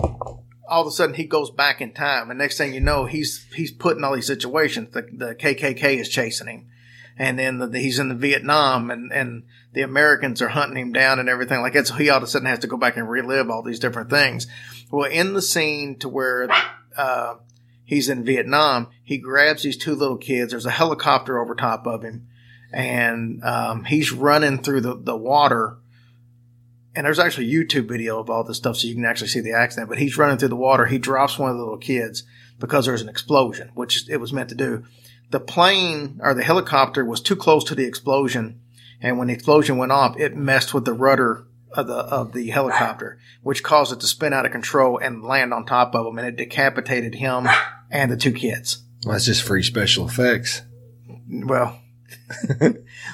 S1: all of a sudden he goes back in time and next thing you know he's he's put in all these situations the, the kkk is chasing him and then the, he's in the vietnam and and the americans are hunting him down and everything like that so he all of a sudden has to go back and relive all these different things well in the scene to where uh, he's in vietnam he grabs these two little kids there's a helicopter over top of him and um, he's running through the, the water and there's actually a YouTube video of all this stuff so you can actually see the accident. But he's running through the water. He drops one of the little kids because there's an explosion, which it was meant to do. The plane or the helicopter was too close to the explosion, and when the explosion went off, it messed with the rudder of the of the helicopter, which caused it to spin out of control and land on top of him, and it decapitated him and the two kids.
S10: Well, that's just free special effects.
S1: Well,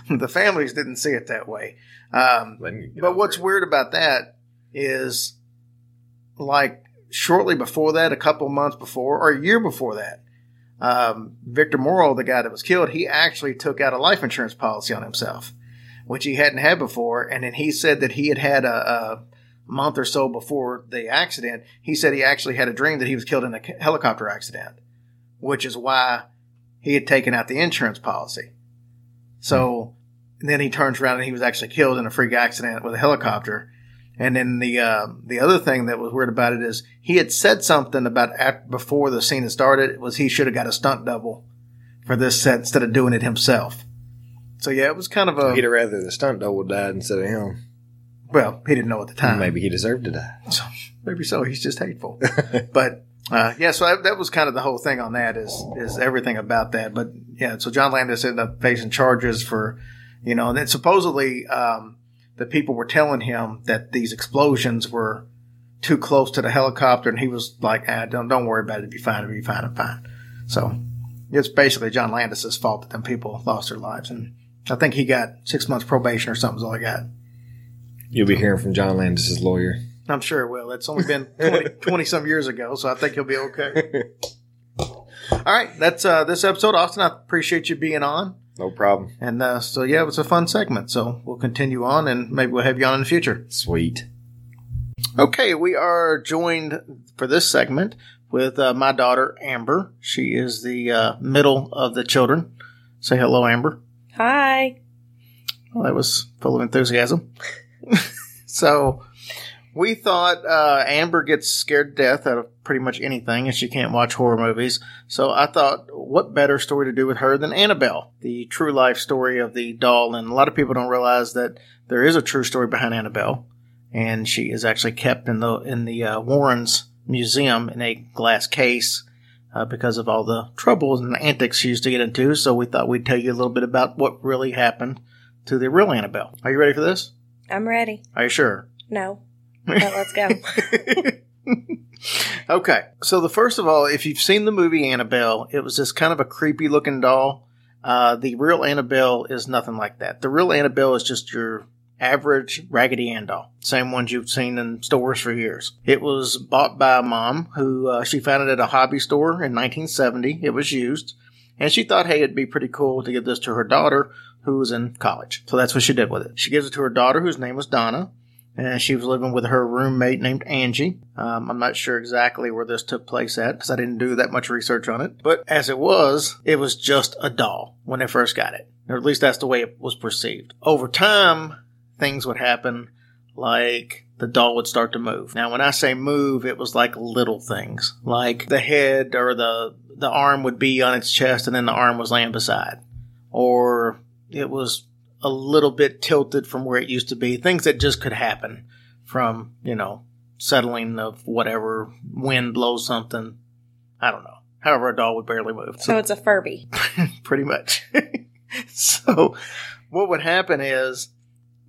S1: the families didn't see it that way. Um,
S10: Letting you get
S1: but what's
S10: it.
S1: weird about that is, like, shortly before that, a couple months before, or a year before that, um, Victor Morrow, the guy that was killed, he actually took out a life insurance policy on himself, which he hadn't had before. And then he said that he had had a, a month or so before the accident, he said he actually had a dream that he was killed in a helicopter accident, which is why he had taken out the insurance policy. So then he turns around and he was actually killed in a freak accident with a helicopter. And then the uh, the other thing that was weird about it is he had said something about at, before the scene had started was he should have got a stunt double for this set instead of doing it himself. So yeah, it was kind of a
S10: He'd have rather the stunt double died instead of him.
S1: well, he didn't know at the time.
S10: Maybe he deserved to die.
S1: So, maybe so. He's just hateful. but uh, yeah, so I, that was kind of the whole thing on that is is everything about that. But yeah, so John Landis ended up facing charges for, you know, and then supposedly um, the people were telling him that these explosions were too close to the helicopter, and he was like, ah, "Don't don't worry about it. It'll be fine. It'll be fine. I'm fine." So it's basically John Landis's fault that them people lost their lives, and I think he got six months probation or something. Is all I got.
S10: You'll be hearing from John Landis's lawyer.
S1: I'm sure it will. It's only been 20, 20 some years ago, so I think he'll be okay. All right, that's uh, this episode. Austin, I appreciate you being on.
S10: No problem.
S1: And uh, so, yeah, it was a fun segment. So we'll continue on and maybe we'll have you on in the future.
S10: Sweet.
S1: Okay, we are joined for this segment with uh, my daughter, Amber. She is the uh, middle of the children. Say hello, Amber.
S7: Hi.
S1: Well, that was full of enthusiasm. so we thought uh, Amber gets scared to death out of pretty much anything, and she can't watch horror movies. So I thought, what better story to do with her than Annabelle, the true life story of the doll? And a lot of people don't realize that there is a true story behind Annabelle, and she is actually kept in the in the uh, Warrens Museum in a glass case. Uh, because of all the troubles and the antics she used to get into, so we thought we'd tell you a little bit about what really happened to the real Annabelle. Are you ready for this?
S7: I'm ready.
S1: Are you sure?
S7: No. But let's go.
S1: okay. So the first of all, if you've seen the movie Annabelle, it was this kind of a creepy looking doll. Uh, the real Annabelle is nothing like that. The real Annabelle is just your average Raggedy Ann doll, same ones you've seen in stores for years. It was bought by a mom who uh, she found it at a hobby store in 1970. It was used, and she thought, hey, it'd be pretty cool to give this to her daughter who was in college. So that's what she did with it. She gives it to her daughter, whose name was Donna. And she was living with her roommate named Angie. Um, I'm not sure exactly where this took place at because I didn't do that much research on it. But as it was, it was just a doll when they first got it. Or at least that's the way it was perceived. Over time, things would happen like the doll would start to move. Now, when I say move, it was like little things, like the head or the the arm would be on its chest, and then the arm was laying beside, or it was a little bit tilted from where it used to be. Things that just could happen from you know settling of whatever wind blows something. I don't know. However, a doll would barely move.
S7: So it's a Furby.
S1: pretty much. so what would happen is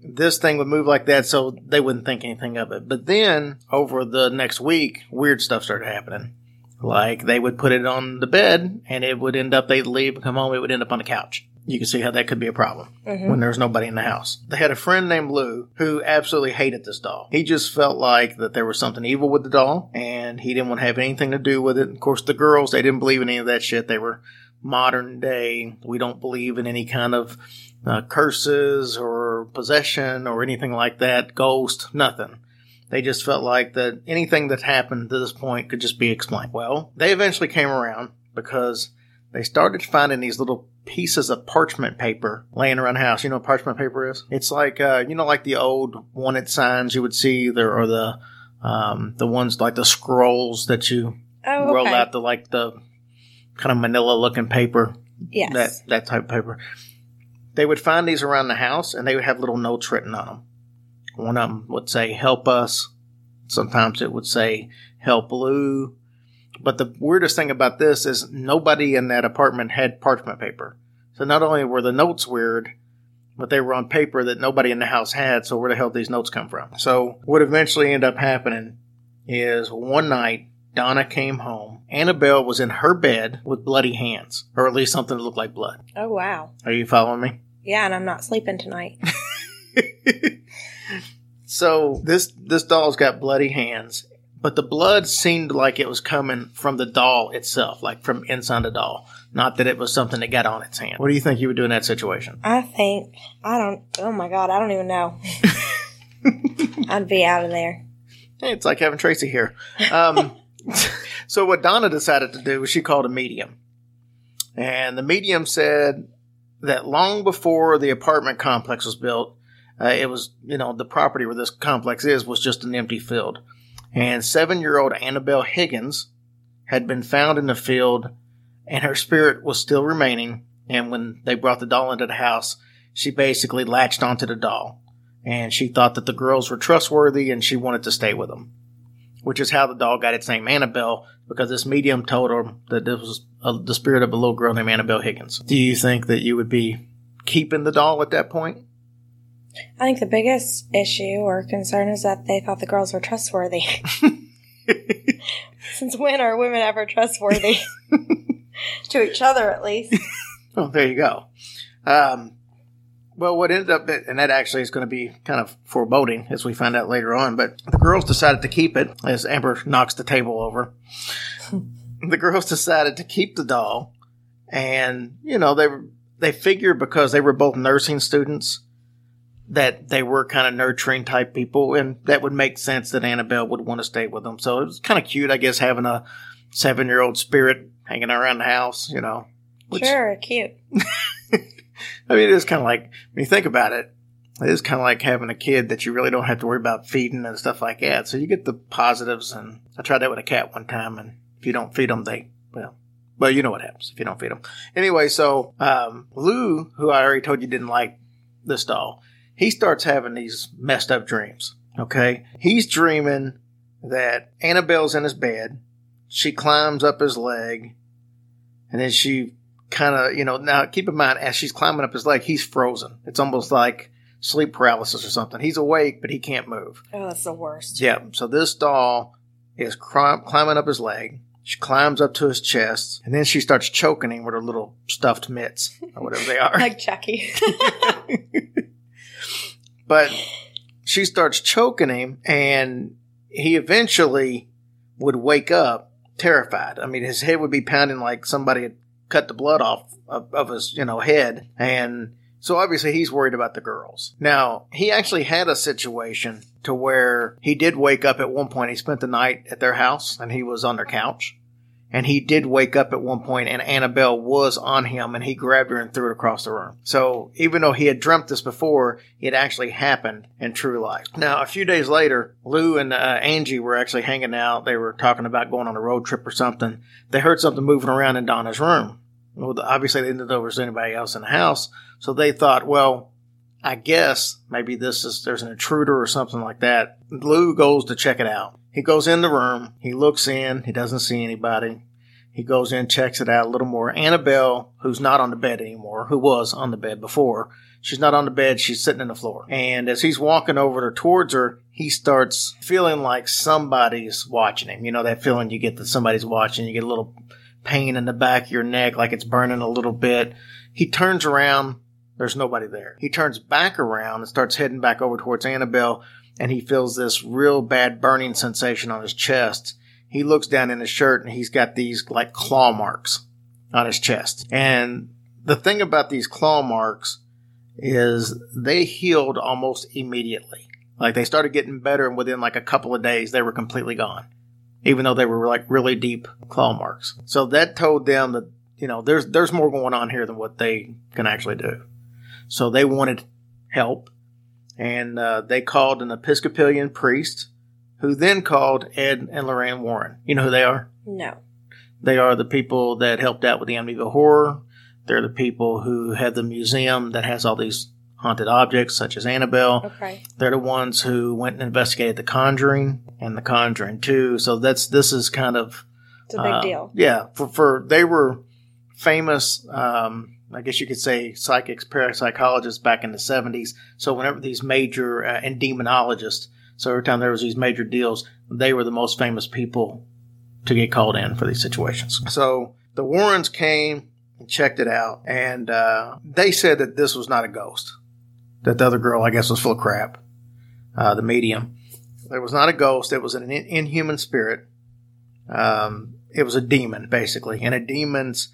S1: this thing would move like that so they wouldn't think anything of it. But then over the next week, weird stuff started happening. Like they would put it on the bed and it would end up, they'd leave and come home, it would end up on the couch. You can see how that could be a problem when there's nobody in the house. They had a friend named Lou who absolutely hated this doll. He just felt like that there was something evil with the doll and he didn't want to have anything to do with it. Of course, the girls, they didn't believe in any of that shit. They were modern day. We don't believe in any kind of uh, curses or possession or anything like that, ghost, nothing. They just felt like that anything that happened to this point could just be explained. Well, they eventually came around because they started finding these little pieces of parchment paper laying around the house. You know what parchment paper is? It's like, uh, you know, like the old wanted signs you would see there or the, um, the ones like the scrolls that you
S7: Oh,
S1: roll
S7: okay.
S1: out the, like the kind of manila looking paper
S7: Yes.
S1: that that type of paper. They would find these around the house, and they would have little notes written on them, One of them would say, help us. Sometimes it would say, help Lou. But the weirdest thing about this is nobody in that apartment had parchment paper. So not only were the notes weird, but they were on paper that nobody in the house had. So where the hell did these notes come from? So what eventually ended up happening is one night Donna came home. Annabelle was in her bed with bloody hands, or at least something that looked like blood.
S11: Oh wow.
S1: Are you following me?
S11: Yeah, and I'm not sleeping tonight.
S1: So this this doll's got bloody hands, but the blood seemed like it was coming from the doll itself, like from inside the doll, not that it was something that got on its hand. What do you think you would do in that situation?
S11: I think I don't. Oh my god, I don't even know. I'd be out of there.
S1: Hey, it's like having Tracy here. Um, so what Donna decided to do was she called a medium, and the medium said that long before the apartment complex was built, uh, it was you know the property where this complex is was just an empty field, and seven-year-old Annabelle Higgins had been found in the field, and her spirit was still remaining. And when they brought the doll into the house, she basically latched onto the doll, and she thought that the girls were trustworthy, and she wanted to stay with them which is how the doll got its name Annabelle, because this medium told her that this was uh the spirit of a little girl named Annabelle Higgins. Do you think that you would be keeping the doll at that point?
S11: I think the biggest issue or concern is that they thought the girls were trustworthy. Since when are women ever trustworthy? to each other, at least.
S1: Oh, there you go. Um, well, what ended up, and that actually is going to be kind of foreboding as we find out later on, but the girls decided to keep it as Amber knocks the table over. the girls decided to keep the doll, and, you know, they they figured because they were both nursing students that they were kind of nurturing type people, and that would make sense that Annabelle would want to stay with them. So it was kind of cute, I guess, having a seven year old spirit hanging around the house, you know. Which-
S11: sure, cute.
S1: I mean, it is kind of like when you think about it, it is kind of like having a kid that you really don't have to worry about feeding and stuff like that. So you get the positives, and I tried that with a cat one time, and if you don't feed them, they well, well, you know what happens if you don't feed them. Anyway, so um, Lou, who I already told you didn't like this doll, he starts having these messed up dreams. Okay, he's dreaming that Annabelle's in his bed. She climbs up his leg, and then she kind of, you know, now keep in mind, as she's climbing up his leg, he's frozen. It's almost like sleep paralysis or something. He's awake, but he can't move.
S11: Oh, that's the worst.
S1: Yeah. So this doll is climbing up his leg. She climbs up to his chest, and then she starts choking him with her little stuffed mitts or whatever they are.
S11: Like Chucky.
S1: but she starts choking him, and he eventually would wake up terrified. I mean, his head would be pounding like somebody had cut the blood off of, of his, you know, head, and so obviously he's worried about the girls. Now he actually had a situation to where he did wake up at one point. He spent the night at their house, and he was on their couch. And he did wake up at one point and Annabelle was on him and he grabbed her and threw it across the room. So even though he had dreamt this before, it actually happened in true life. Now, a few days later, Lou and uh, Angie were actually hanging out. They were talking about going on a road trip or something. They heard something moving around in Donna's room. Well, obviously they didn't know there was anybody else in the house. So they thought, well, I guess maybe this is, there's an intruder or something like that. Lou goes to check it out. He goes in the room. He looks in. He doesn't see anybody. He goes in, checks it out a little more. Annabelle, who's not on the bed anymore, who was on the bed before, she's not on the bed. She's sitting on the floor. And as he's walking over to towards her, he starts feeling like somebody's watching him. You know, that feeling you get that somebody's watching. You get a little pain in the back of your neck, like it's burning a little bit. He turns around. There's nobody there. He turns back around and starts heading back over towards Annabelle, and he feels this real bad burning sensation on his chest. He looks down in his shirt and he's got these like claw marks on his chest. And the thing about these claw marks is they healed almost immediately. Like they started getting better and within like a couple of days they were completely gone. Even though they were like really deep claw marks. So that told them that, you know, there's there's more going on here than what they can actually do. So they wanted help and uh, they called an Episcopalian priest who then called Ed and Lorraine Warren. You know who they are?
S11: no.
S1: They are the people that helped out with the Amityville Horror. They're the people who have the museum that has all these haunted objects such as Annabelle.
S11: Okay.
S1: They're the ones who went and investigated The Conjuring and The Conjuring 2. So that's this is kind of
S11: It's a big
S1: uh,
S11: deal.
S1: Yeah, for for they were famous. Um, I guess you could say psychics, parapsychologists back in the seventies. So whenever these major uh, and demonologists, so every time there was these major deals, they were the most famous people to get called in for these situations. So the Warrens came and checked it out, and uh, they said that this was not a ghost. That the other girl, I guess, was full of crap. Uh, the medium. It was not a ghost. It was an in- inhuman spirit um, it was a demon basically and a demons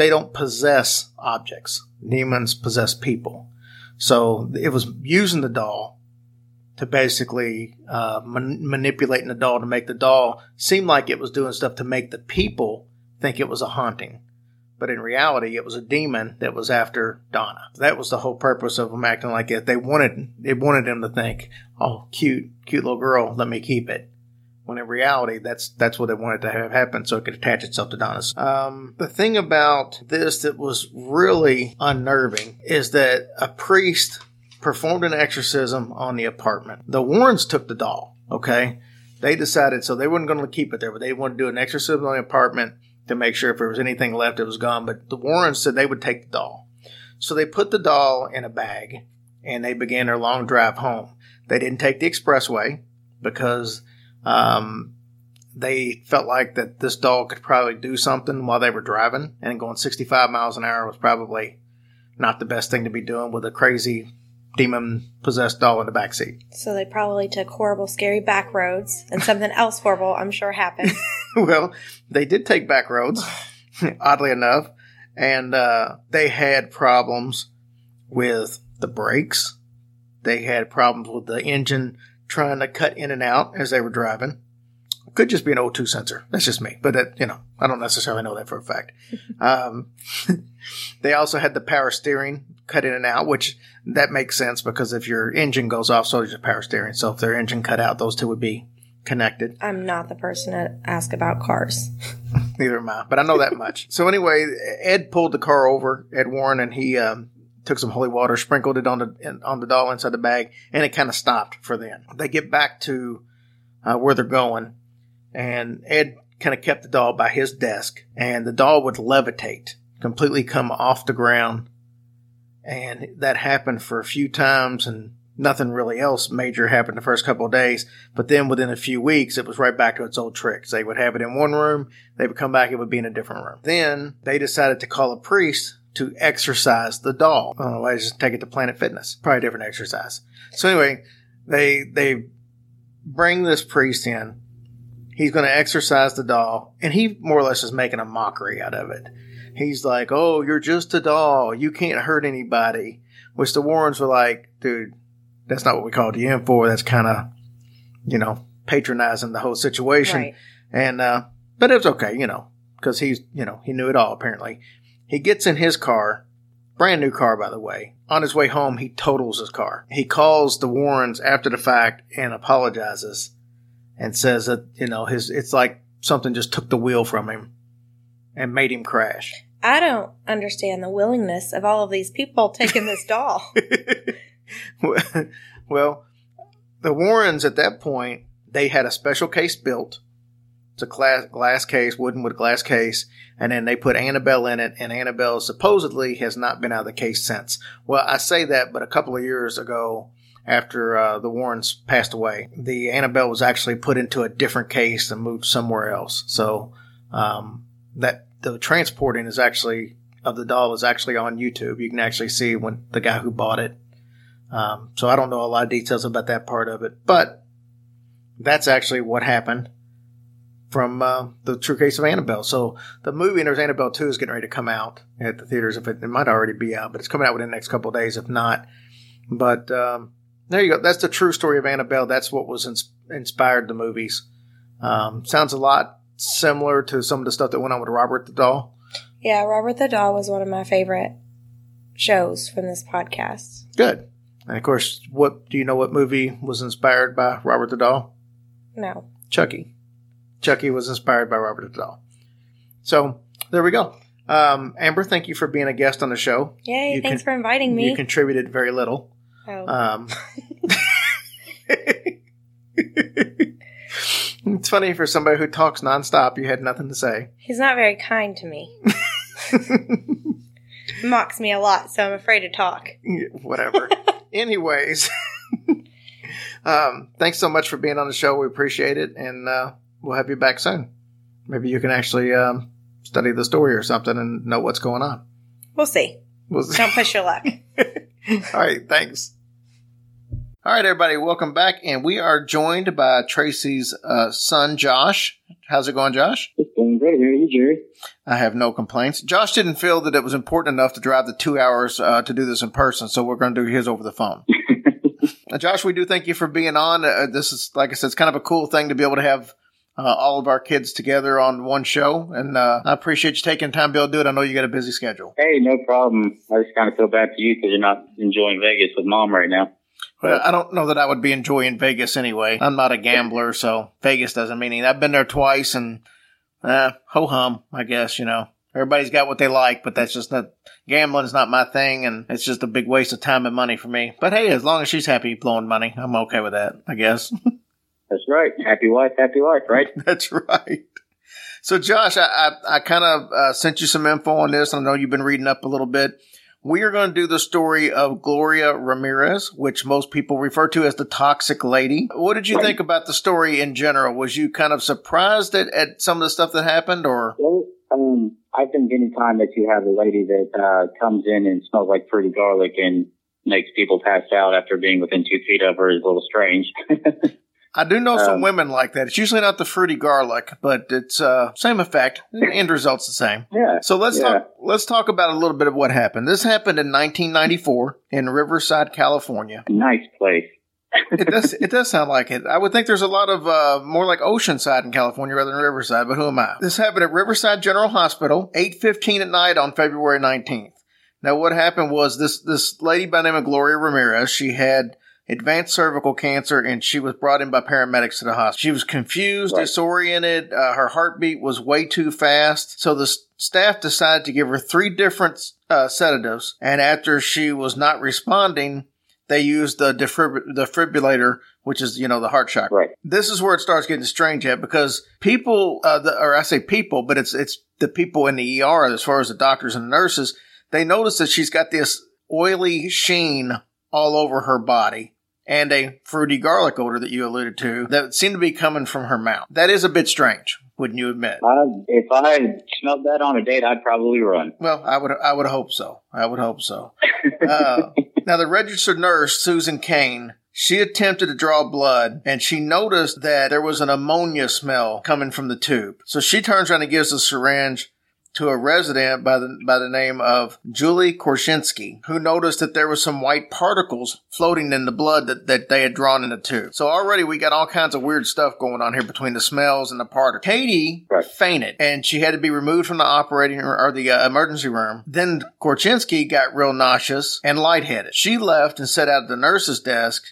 S1: they don't possess objects. Demons possess people. So it was using the doll to basically uh, man- manipulating the doll to make the doll seem like it was doing stuff to make the people think it was a haunting. But in reality it was a demon that was after donna. That was the whole purpose of them acting like it. They wanted it wanted them to think oh cute cute little girl. Let me keep it when in reality that's that's what they wanted to have happen so it could attach itself to Donna's. Um, the thing about this that was really unnerving is that a priest performed an exorcism on the apartment. The Warrens took the doll, okay? They decided so they weren't going to keep it there, but they wanted to do an exorcism on the apartment to make sure if there was anything left it was gone. But the Warrens said they would take the doll. So they put the doll in a bag and they began their long drive home. They didn't take the expressway because um, they felt like that this dog could probably do something while they were driving, and going 65 miles an hour was probably not the best thing to be doing with a crazy demon possessed doll in the back seat.
S11: So they probably took horrible, scary back roads, and something else horrible, I'm sure, happened.
S1: well, they did take back roads, oddly enough, and uh, they had problems with the brakes. They had problems with the engine trying to cut in and out as they were driving. Could just be an O2 sensor. That's just me, but that, you know, I don't necessarily know that for a fact. um, they also had the power steering cut in and out, which that makes sense because if your engine goes off, so does your power steering. So if their engine cut out, those two would be connected.
S11: I'm not the person to ask about cars.
S1: Neither am I, but I know that much. So anyway, Ed pulled the car over, Ed Warren, and he um, took some holy water, sprinkled it on the on the doll inside the bag, and it kind of stopped for them. They get back to uh, where they're going, and Ed kind of kept the doll by his desk, and the doll would levitate, completely come off the ground, and that happened for a few times, and nothing really else major happened the first couple of days. But then within a few weeks, it was right back to its old tricks. They would have it in one room, they would come back, it would be in a different room. Then they decided to call a priest to exercise the doll. I don't know why just take it to Planet Fitness. Probably a different exercise. So anyway, they they bring this priest in. He's going to exercise the doll, and he more or less is making a mockery out of it. He's like, "Oh, you're just a doll. You can't hurt anybody." Which the Warrens were like, "Dude, that's not what we called you in for. That's kind of, you know, patronizing the whole situation."
S11: Right.
S1: And uh, but it was okay, you know, because he's you know he knew it all apparently. He gets in his car, brand new car by the way. On his way home, he totals his car. He calls the Warrens after the fact and apologizes, and says that you know his it's like something just took the wheel from him and made him crash.
S11: I don't understand the willingness of all of these people taking this doll.
S1: well, the Warrens at that point they had a special case built. It's a glass, glass case, wooden with a glass case, and then they put Annabelle in it, and Annabelle supposedly has not been out of the case since. Well, I say that, but a couple of years ago, after uh, the Warrens passed away, the Annabelle was actually put into a different case and moved somewhere else. So um, that the transporting is actually of the doll is actually on YouTube. You can actually see when the guy who bought it. Um, so I don't know a lot of details about that part of it, but that's actually what happened from uh, the true case of Annabelle. So the movie, and there's Annabelle 2 is getting ready to come out at the theaters. If it, it might already be out, but it's coming out within the next couple of days, if not. But um, there you go. That's the true story of Annabelle. That's what was ins- inspired the movies. Um, sounds a lot similar to some of the stuff that went on with Robert the Doll.
S11: yeah, Robert the Doll was one of my favorite shows from this podcast.
S1: Good. And of course, what do you know? What movie was inspired by Robert the Doll?
S11: No.
S1: Chucky. Chucky was inspired by Robert Doll. So there we go. Um, Amber, thank you for being a guest on the show.
S11: Yay!
S1: You
S11: thanks
S1: con-
S11: for inviting me.
S1: You contributed very little.
S11: oh.
S1: Um, it's funny for somebody who talks nonstop. You had nothing to say.
S11: He's not very kind to me. Mocks me a lot, so I'm afraid to talk.
S1: Whatever. Anyways, um, thanks so much for being on the show. We appreciate it, and uh, we'll have you back soon. Maybe you can actually um, study the story or something and know what's going on.
S11: We'll see.
S1: We'll
S11: Don't push your luck.
S1: All right, thanks. All right, everybody, welcome back, and we are joined by Tracy's uh, son, Josh. How's it going, Josh?
S12: It's going great. How are you, Jerry?
S1: I have no complaints. Josh didn't feel that it was important enough to drive the two hours uh, to do this in person, so we're going to do his over the phone. Uh, Josh, we do thank you for being on. Uh, this is, like I said, it's kind of a cool thing to be able to have uh, all of our kids together on one show, and uh, I appreciate you taking time able to do it. I know you got a busy schedule.
S12: Hey, no problem. I just kind of feel bad for you because you're not enjoying Vegas with mom right now.
S1: Well, I don't know that I would be enjoying Vegas anyway. I'm not a gambler, so Vegas doesn't mean anything. I've been there twice, and uh, ho hum, I guess you know. Everybody's got what they like, but that's just not gambling's not my thing, and it's just a big waste of time and money for me. But hey, as long as she's happy blowing money, I'm okay with that. I guess.
S12: That's right. Happy wife, happy life, right?
S1: That's right. So, Josh, I I, I kind of uh, sent you some info on this. I know you've been reading up a little bit. We are going to do the story of Gloria Ramirez, which most people refer to as the Toxic Lady. What did you think about the story in general? Was you kind of surprised at, at some of the stuff that happened, or
S12: Well, um, I think any time that you have a lady that uh, comes in and smells like fruity garlic and makes people pass out after being within two feet of her is a little strange.
S1: I do know some
S12: Um,
S1: women like that. It's usually not the fruity garlic, but it's uh, same effect. The end result's the same.
S12: yeah.
S1: So let's
S12: Yeah.
S1: talk. Let's talk about a little bit of what happened. This happened in 1994 in Riverside, California.
S12: Nice place.
S1: It does. It does sound like it. I would think there's a lot of uh, more like Oceanside in California rather than Riverside. But who am I? This happened at Riverside General Hospital, 8:15 at night on February 19th. Now, what happened was this this lady by the name of Gloria Ramirez. She had advanced cervical cancer, and she was brought in by paramedics to the hospital. She was confused,
S12: Right.
S1: disoriented. Uh, her heartbeat was way too fast. So the s- staff decided to give her three different uh, sedatives, and after she was not responding, they used the defib- defibrillator, which is you know the heart shock.
S12: Right.
S1: This is where it starts getting strange at because people, uh, the, or I say people, but it's it's the people in the ER as far as the doctors and the nurses. They notice that she's got this oily sheen all over her body and a fruity garlic odor that you alluded to that seemed to be coming from her mouth. That is a bit strange, wouldn't you admit?
S12: I, if I smelled that on a date, I'd probably run.
S1: Well, I would I would hope so. I would hope so. Uh, now, the registered nurse, Susan Kane, she attempted to draw blood and she noticed that there was an ammonia smell coming from the tube. So she turns around and gives the syringe to a resident by the by the name of Julie Gorchynski, who noticed that there was some white particles floating in the blood that, that they had drawn in the tube. So already we got all kinds of weird stuff going on here between the smells and the particles. Katie
S12: Right.
S1: fainted and she had to be removed from the operating or, or the uh, emergency room. Then Gorchynski got real nauseous and lightheaded. She left and sat out at the nurse's desk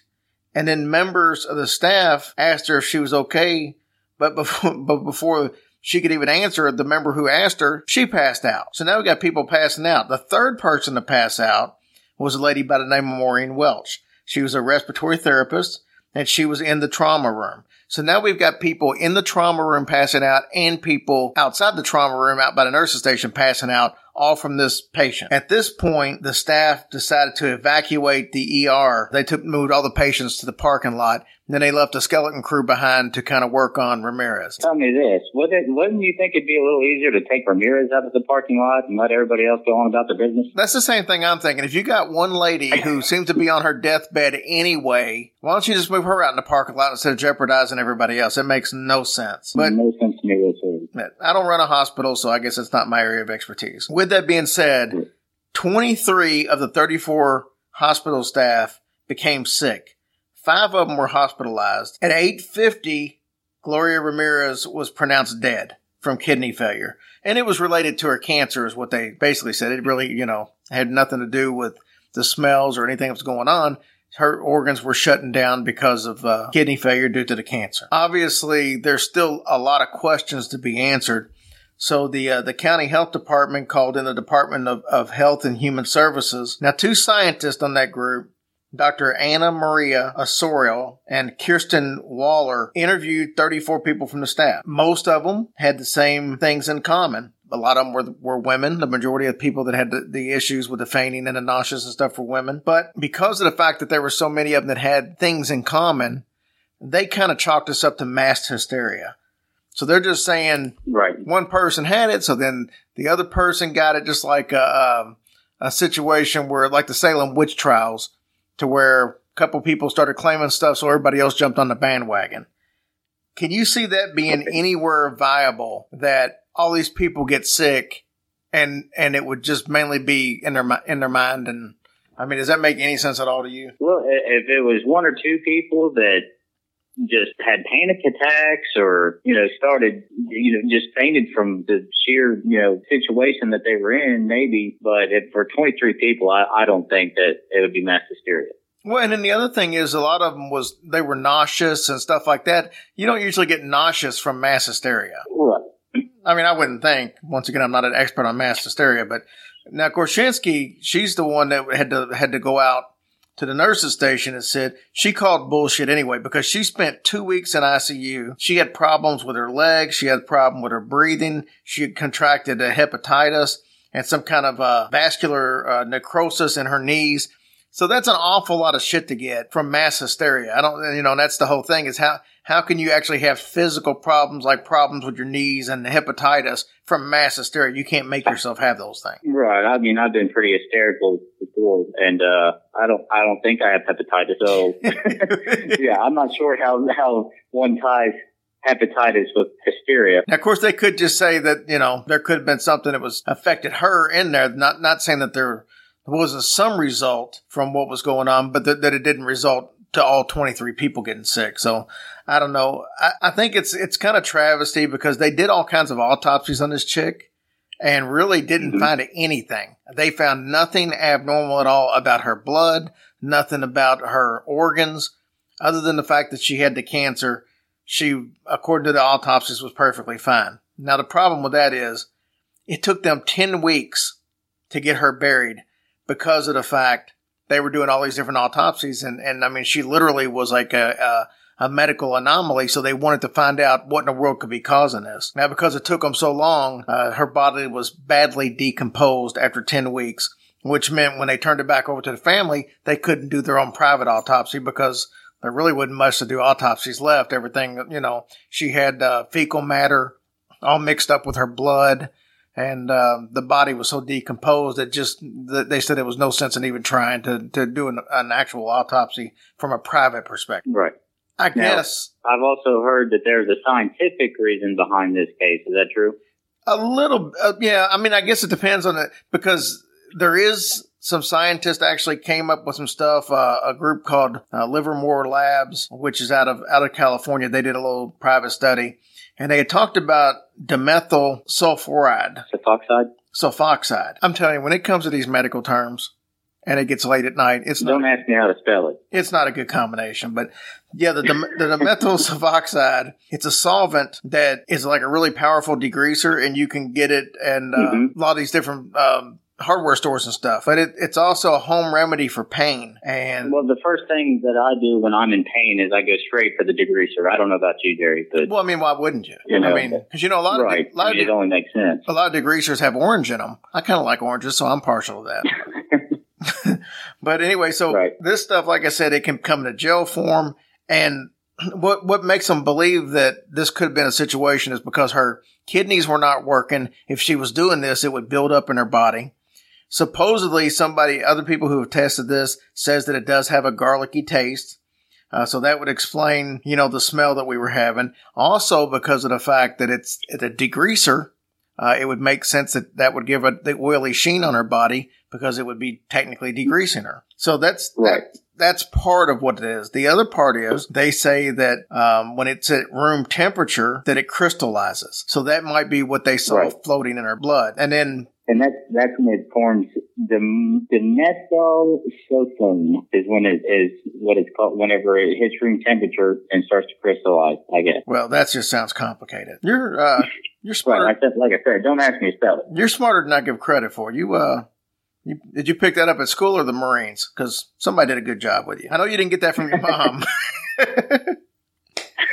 S1: and then members of the staff asked her if she was okay, but before, but before she could even answer, the member who asked her, she passed out. So now we got people passing out. The third person to pass out was a lady by the name of Maureen Welch. She was a respiratory therapist and she was in the trauma room. So now we've got people in the trauma room passing out and people outside the trauma room out by the nurse's station passing out all from this patient. At this point, the staff decided to evacuate the ER. They took moved all the patients to the parking lot. Then they left a skeleton crew behind to kind of work on Ramirez.
S12: Tell me this: wouldn't wouldn't you think it'd be a little easier to take Ramirez out of the parking lot and let everybody else go on about their business?
S1: That's the same thing I'm thinking. If you got one lady who seems to be on her deathbed anyway, why don't you just move her out in the parking lot instead of jeopardizing everybody else? It makes no sense. But
S12: no sense to me.
S1: I don't run a hospital, so I guess it's not my area of expertise. With that being said, 23 of the 34 hospital staff became sick. Five of them were hospitalized. At 850, Gloria Ramirez was pronounced dead from kidney failure. And it was related to her cancer is what they basically said. It really, you know, had nothing to do with the smells or anything that was going on. Her organs were shutting down because of uh, kidney failure due to the cancer. Obviously, there's still a lot of questions to be answered. So the uh, the county health department called in the Department of, of Health and Human Services. Now, two scientists on that group, Dr. Anna Maria Osorio and Kirsten Waller, interviewed 34 people from the staff. Most of them had the same things in common. A lot of them were, were women. The majority of people that had the, the issues with the fainting and the nauseous and stuff were women. But because of the fact that there were so many of them that had things in common, they kind of chalked us up to mass hysteria. So they're just saying
S12: Right.
S1: one person had it, so then the other person got it, just like a, um, a situation where, like the Salem witch trials, to where a couple people started claiming stuff, so everybody else jumped on the bandwagon. Can you see that being anywhere viable? That all these people get sick, and and it would just mainly be in their in their mind. And I mean, does that make any sense at all to you?
S12: Well, if it was one or two people that just had panic attacks or, you know, started, you know, just fainted from the sheer, you know, situation that they were in, maybe. But if for 23 people, I, I don't think that it would be mass hysteria.
S1: Well, and then the other thing is a lot of them was they were nauseous and stuff like that. You don't usually get nauseous from mass hysteria.
S12: Right.
S1: I mean, I wouldn't think. Once again, I'm not an expert on mass hysteria, but now Gorchynski, she's the one that had to had to go out to the nurses station and said she called bullshit anyway because she spent two weeks in ICU. She had problems with her legs. She had a problem with her breathing. She had contracted a hepatitis and some kind of uh, vascular uh, necrosis in her knees. So that's an awful lot of shit to get from mass hysteria. I don't, you know, that's the whole thing is how, how can you actually have physical problems like problems with your knees and hepatitis from mass hysteria? You can't make yourself have those things.
S12: Right. I mean, I've been pretty hysterical before, and uh, I don't, I don't think I have hepatitis. So, yeah, I'm not sure how how one ties hepatitis with hysteria.
S1: Now, of course, they could just say that, you know, there could have been something that was affected her in there. Not, not saying that there wasn't some result from what was going on, but that, that it didn't result to all 23 people getting sick. So I don't know. I, I think it's, it's kind of travesty because they did all kinds of autopsies on this chick and really didn't mm-hmm. find anything. They found nothing abnormal at all about her blood, nothing about her organs, other than the fact that she had the cancer. She, according to the autopsies, was perfectly fine. Now, the problem with that is it took them 10 weeks to get her buried because of the fact they were doing all these different autopsies. And, and I mean, she literally was like a, a, a medical anomaly. So they wanted to find out what in the world could be causing this. Now, because it took them so long, uh, her body was badly decomposed after 10 weeks, which meant when they turned it back over to the family, they couldn't do their own private autopsy because there really wasn't much to do autopsies left. Everything, you know, she had uh, fecal matter all mixed up with her blood and um, the body was so decomposed that just that they said there was no sense in even trying to to do an, an actual autopsy from a private perspective.
S12: Right.
S1: I
S12: Now,
S1: guess
S12: I've also heard that there's a scientific reason behind this case. Is that true?
S1: a little, uh, yeah. I mean, I guess it depends on it because there is some scientists actually came up with some stuff. Uh, a group called uh, Livermore Labs, which is out of out of California, they did a little private study, and they had talked about dimethyl sulfuride,
S12: Sulfoxide.
S1: sulfoxide. I'm telling you, when it comes to these medical terms, and it gets late at night, it's not
S12: Don't ask me how to spell it.
S1: it's not a good combination, but yeah, the, dim- the dimethyl sulfoxide, it's a solvent that is like a really powerful degreaser and you can get it and uh,
S12: Mhm.
S1: a lot of these different um, hardware stores and stuff. But it, it's also a home remedy for pain. And
S12: Well, the first thing that I do when I'm in pain is I go straight for the degreaser. I don't know about you, Jerry, but
S1: well, I mean, why wouldn't you?
S12: You know,
S1: I mean, because you know, a lot
S12: right.
S1: of, a lot
S12: I
S1: of
S12: mean, it only makes sense.
S1: a lot of degreasers have orange in them. I kind of like oranges, so I'm partial to that. but anyway, so this stuff, like I said, it can come in a gel form. And what what makes them believe that this could have been a situation is because her kidneys were not working. If she was doing this, it would build up in her body. Supposedly, somebody, other people who have tested this, says that it does have a garlicky taste. Uh, so that would explain, you know, the smell that we were having. Also, because of the fact that it's, a degreaser, uh, it would make sense that that would give her the oily sheen on her body because it would be technically degreasing her. So that's
S12: Right.
S1: that, that's part of what it is. The other part is they say that um, when it's at room temperature, that it crystallizes. So that might be what they saw
S12: Right.
S1: floating in her blood. And then
S12: and that's that's when it forms the the mesosocome is when it is what it's called whenever it hits room temperature and starts to crystallize. I guess.
S1: Well, that just sounds complicated. You're uh, you're
S12: Right.
S1: smarter.
S12: Like I said, like I said, don't ask me to spell it.
S1: You're smarter than I give credit for. You uh, you, did you pick that up at school or the Marines? Because somebody did a good job with you. I know you didn't get that from your mom.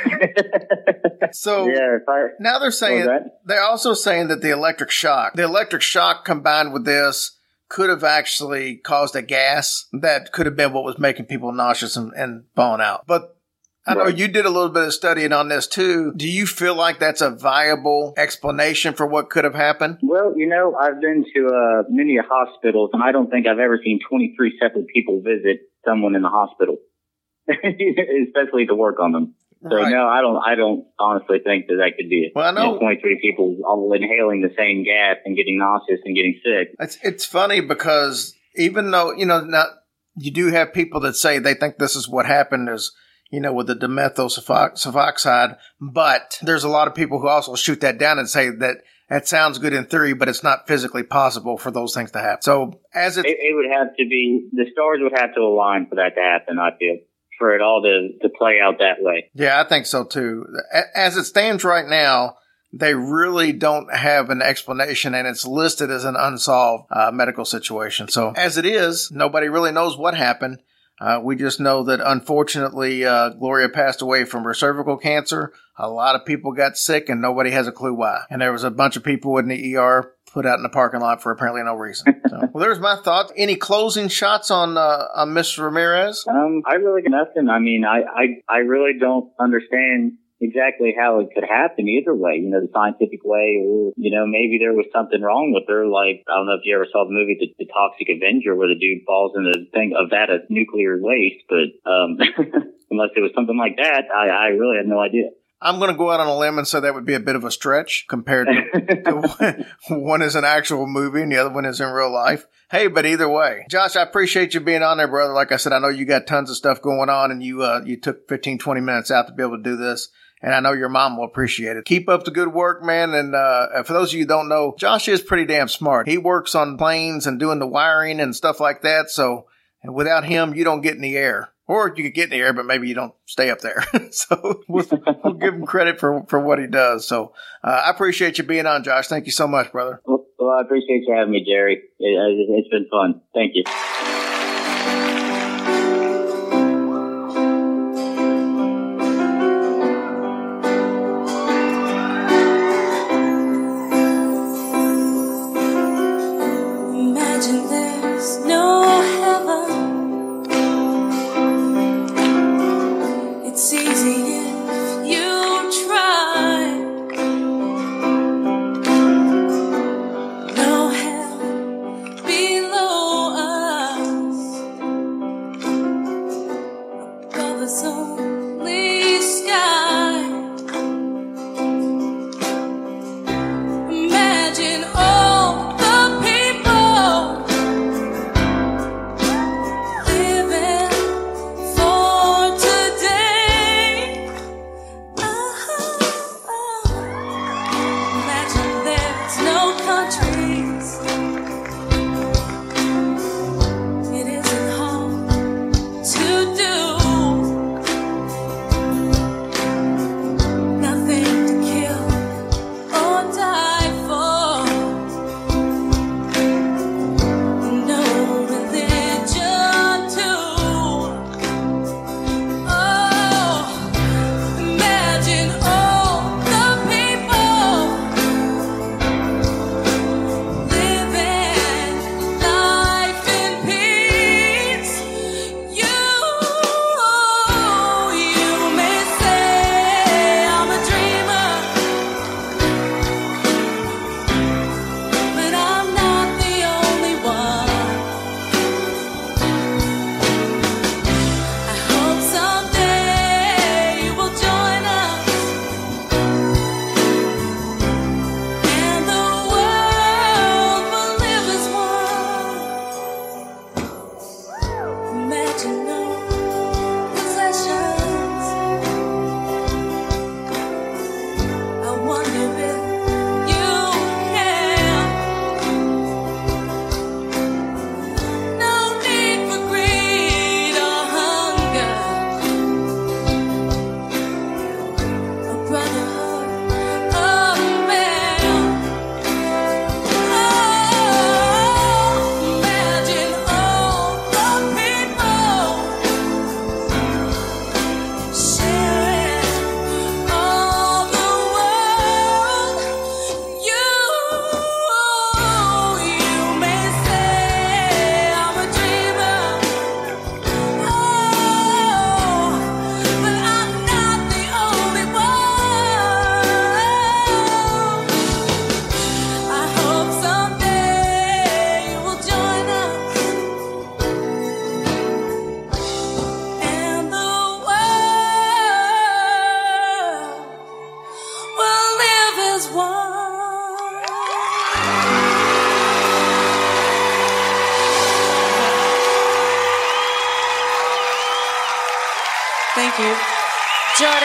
S1: so
S12: yeah, I,
S1: now they're saying
S12: What was that?
S1: they're also saying that the electric shock, the electric shock combined with this could have actually caused a gas that could have been what was making people nauseous and, and falling out. But I know
S12: Right.
S1: you did a little bit of studying on this too. Do you feel like that's a viable explanation for what could have happened?
S12: Well, you know, I've been to uh, many hospitals, and I don't think I've ever seen 23 separate people visit someone in the hospital, especially to work on them. So
S1: Right.
S12: no, I don't. I don't honestly think that that could be it.
S1: Well, I know-
S12: You know, 23 people all inhaling the same gas and getting nauseous and getting sick.
S1: It's it's funny because even though you know not you do have people that say they think this is what happened is you know with the dimethyl but there's a lot of people who also shoot that down and say that that sounds good in theory, but it's not physically possible for those things to happen. So as it
S12: It, would have to be the stars would have to align for that to happen. I feel for it all to to play out that way.
S1: Yeah, I think so too. As it stands right now, they really don't have an explanation and it's listed as an unsolved uh, medical situation. So as it is, nobody really knows what happened. Uh, we just know that unfortunately, uh, Gloria passed away from her cervical cancer. A lot of people got sick and nobody has a clue why. And there was a bunch of people in the ER put out in the parking lot for apparently no reason. So, well, there's my thoughts. Any closing shots on, uh, on Miss Ramirez?
S12: Um, I really got nothing. I mean, I, I, I really don't understand exactly how it could happen either way. You know, the scientific way, or you know, maybe there was something wrong with her. Like I don't know if you ever saw the movie The, the Toxic Avenger, where the dude falls in the thing of that of nuclear waste. But um, unless it was something like that, I, I really had no idea.
S1: I'm going to go out on a limb and say that would be a bit of a stretch compared to, to one, one is an actual movie and the other one is in real life. Hey, but either way, Josh, I appreciate you being on there, brother. Like I said, I know you got tons of stuff going on and you, uh, you took 15, 20 minutes out to be able to do this. And I know your mom will appreciate it. Keep up the good work, man. And, uh, for those of you who don't know, Josh is pretty damn smart. He works on planes and doing the wiring and stuff like that. So, without him, you don't get in the air. Or you could get in the air, but maybe you don't stay up there. so we'll, we'll give him credit for, for what he does. So uh, I appreciate you being on, Josh. Thank you so much, brother.
S12: Well, well I appreciate you having me, Jerry. It, it, it's been fun. Thank you.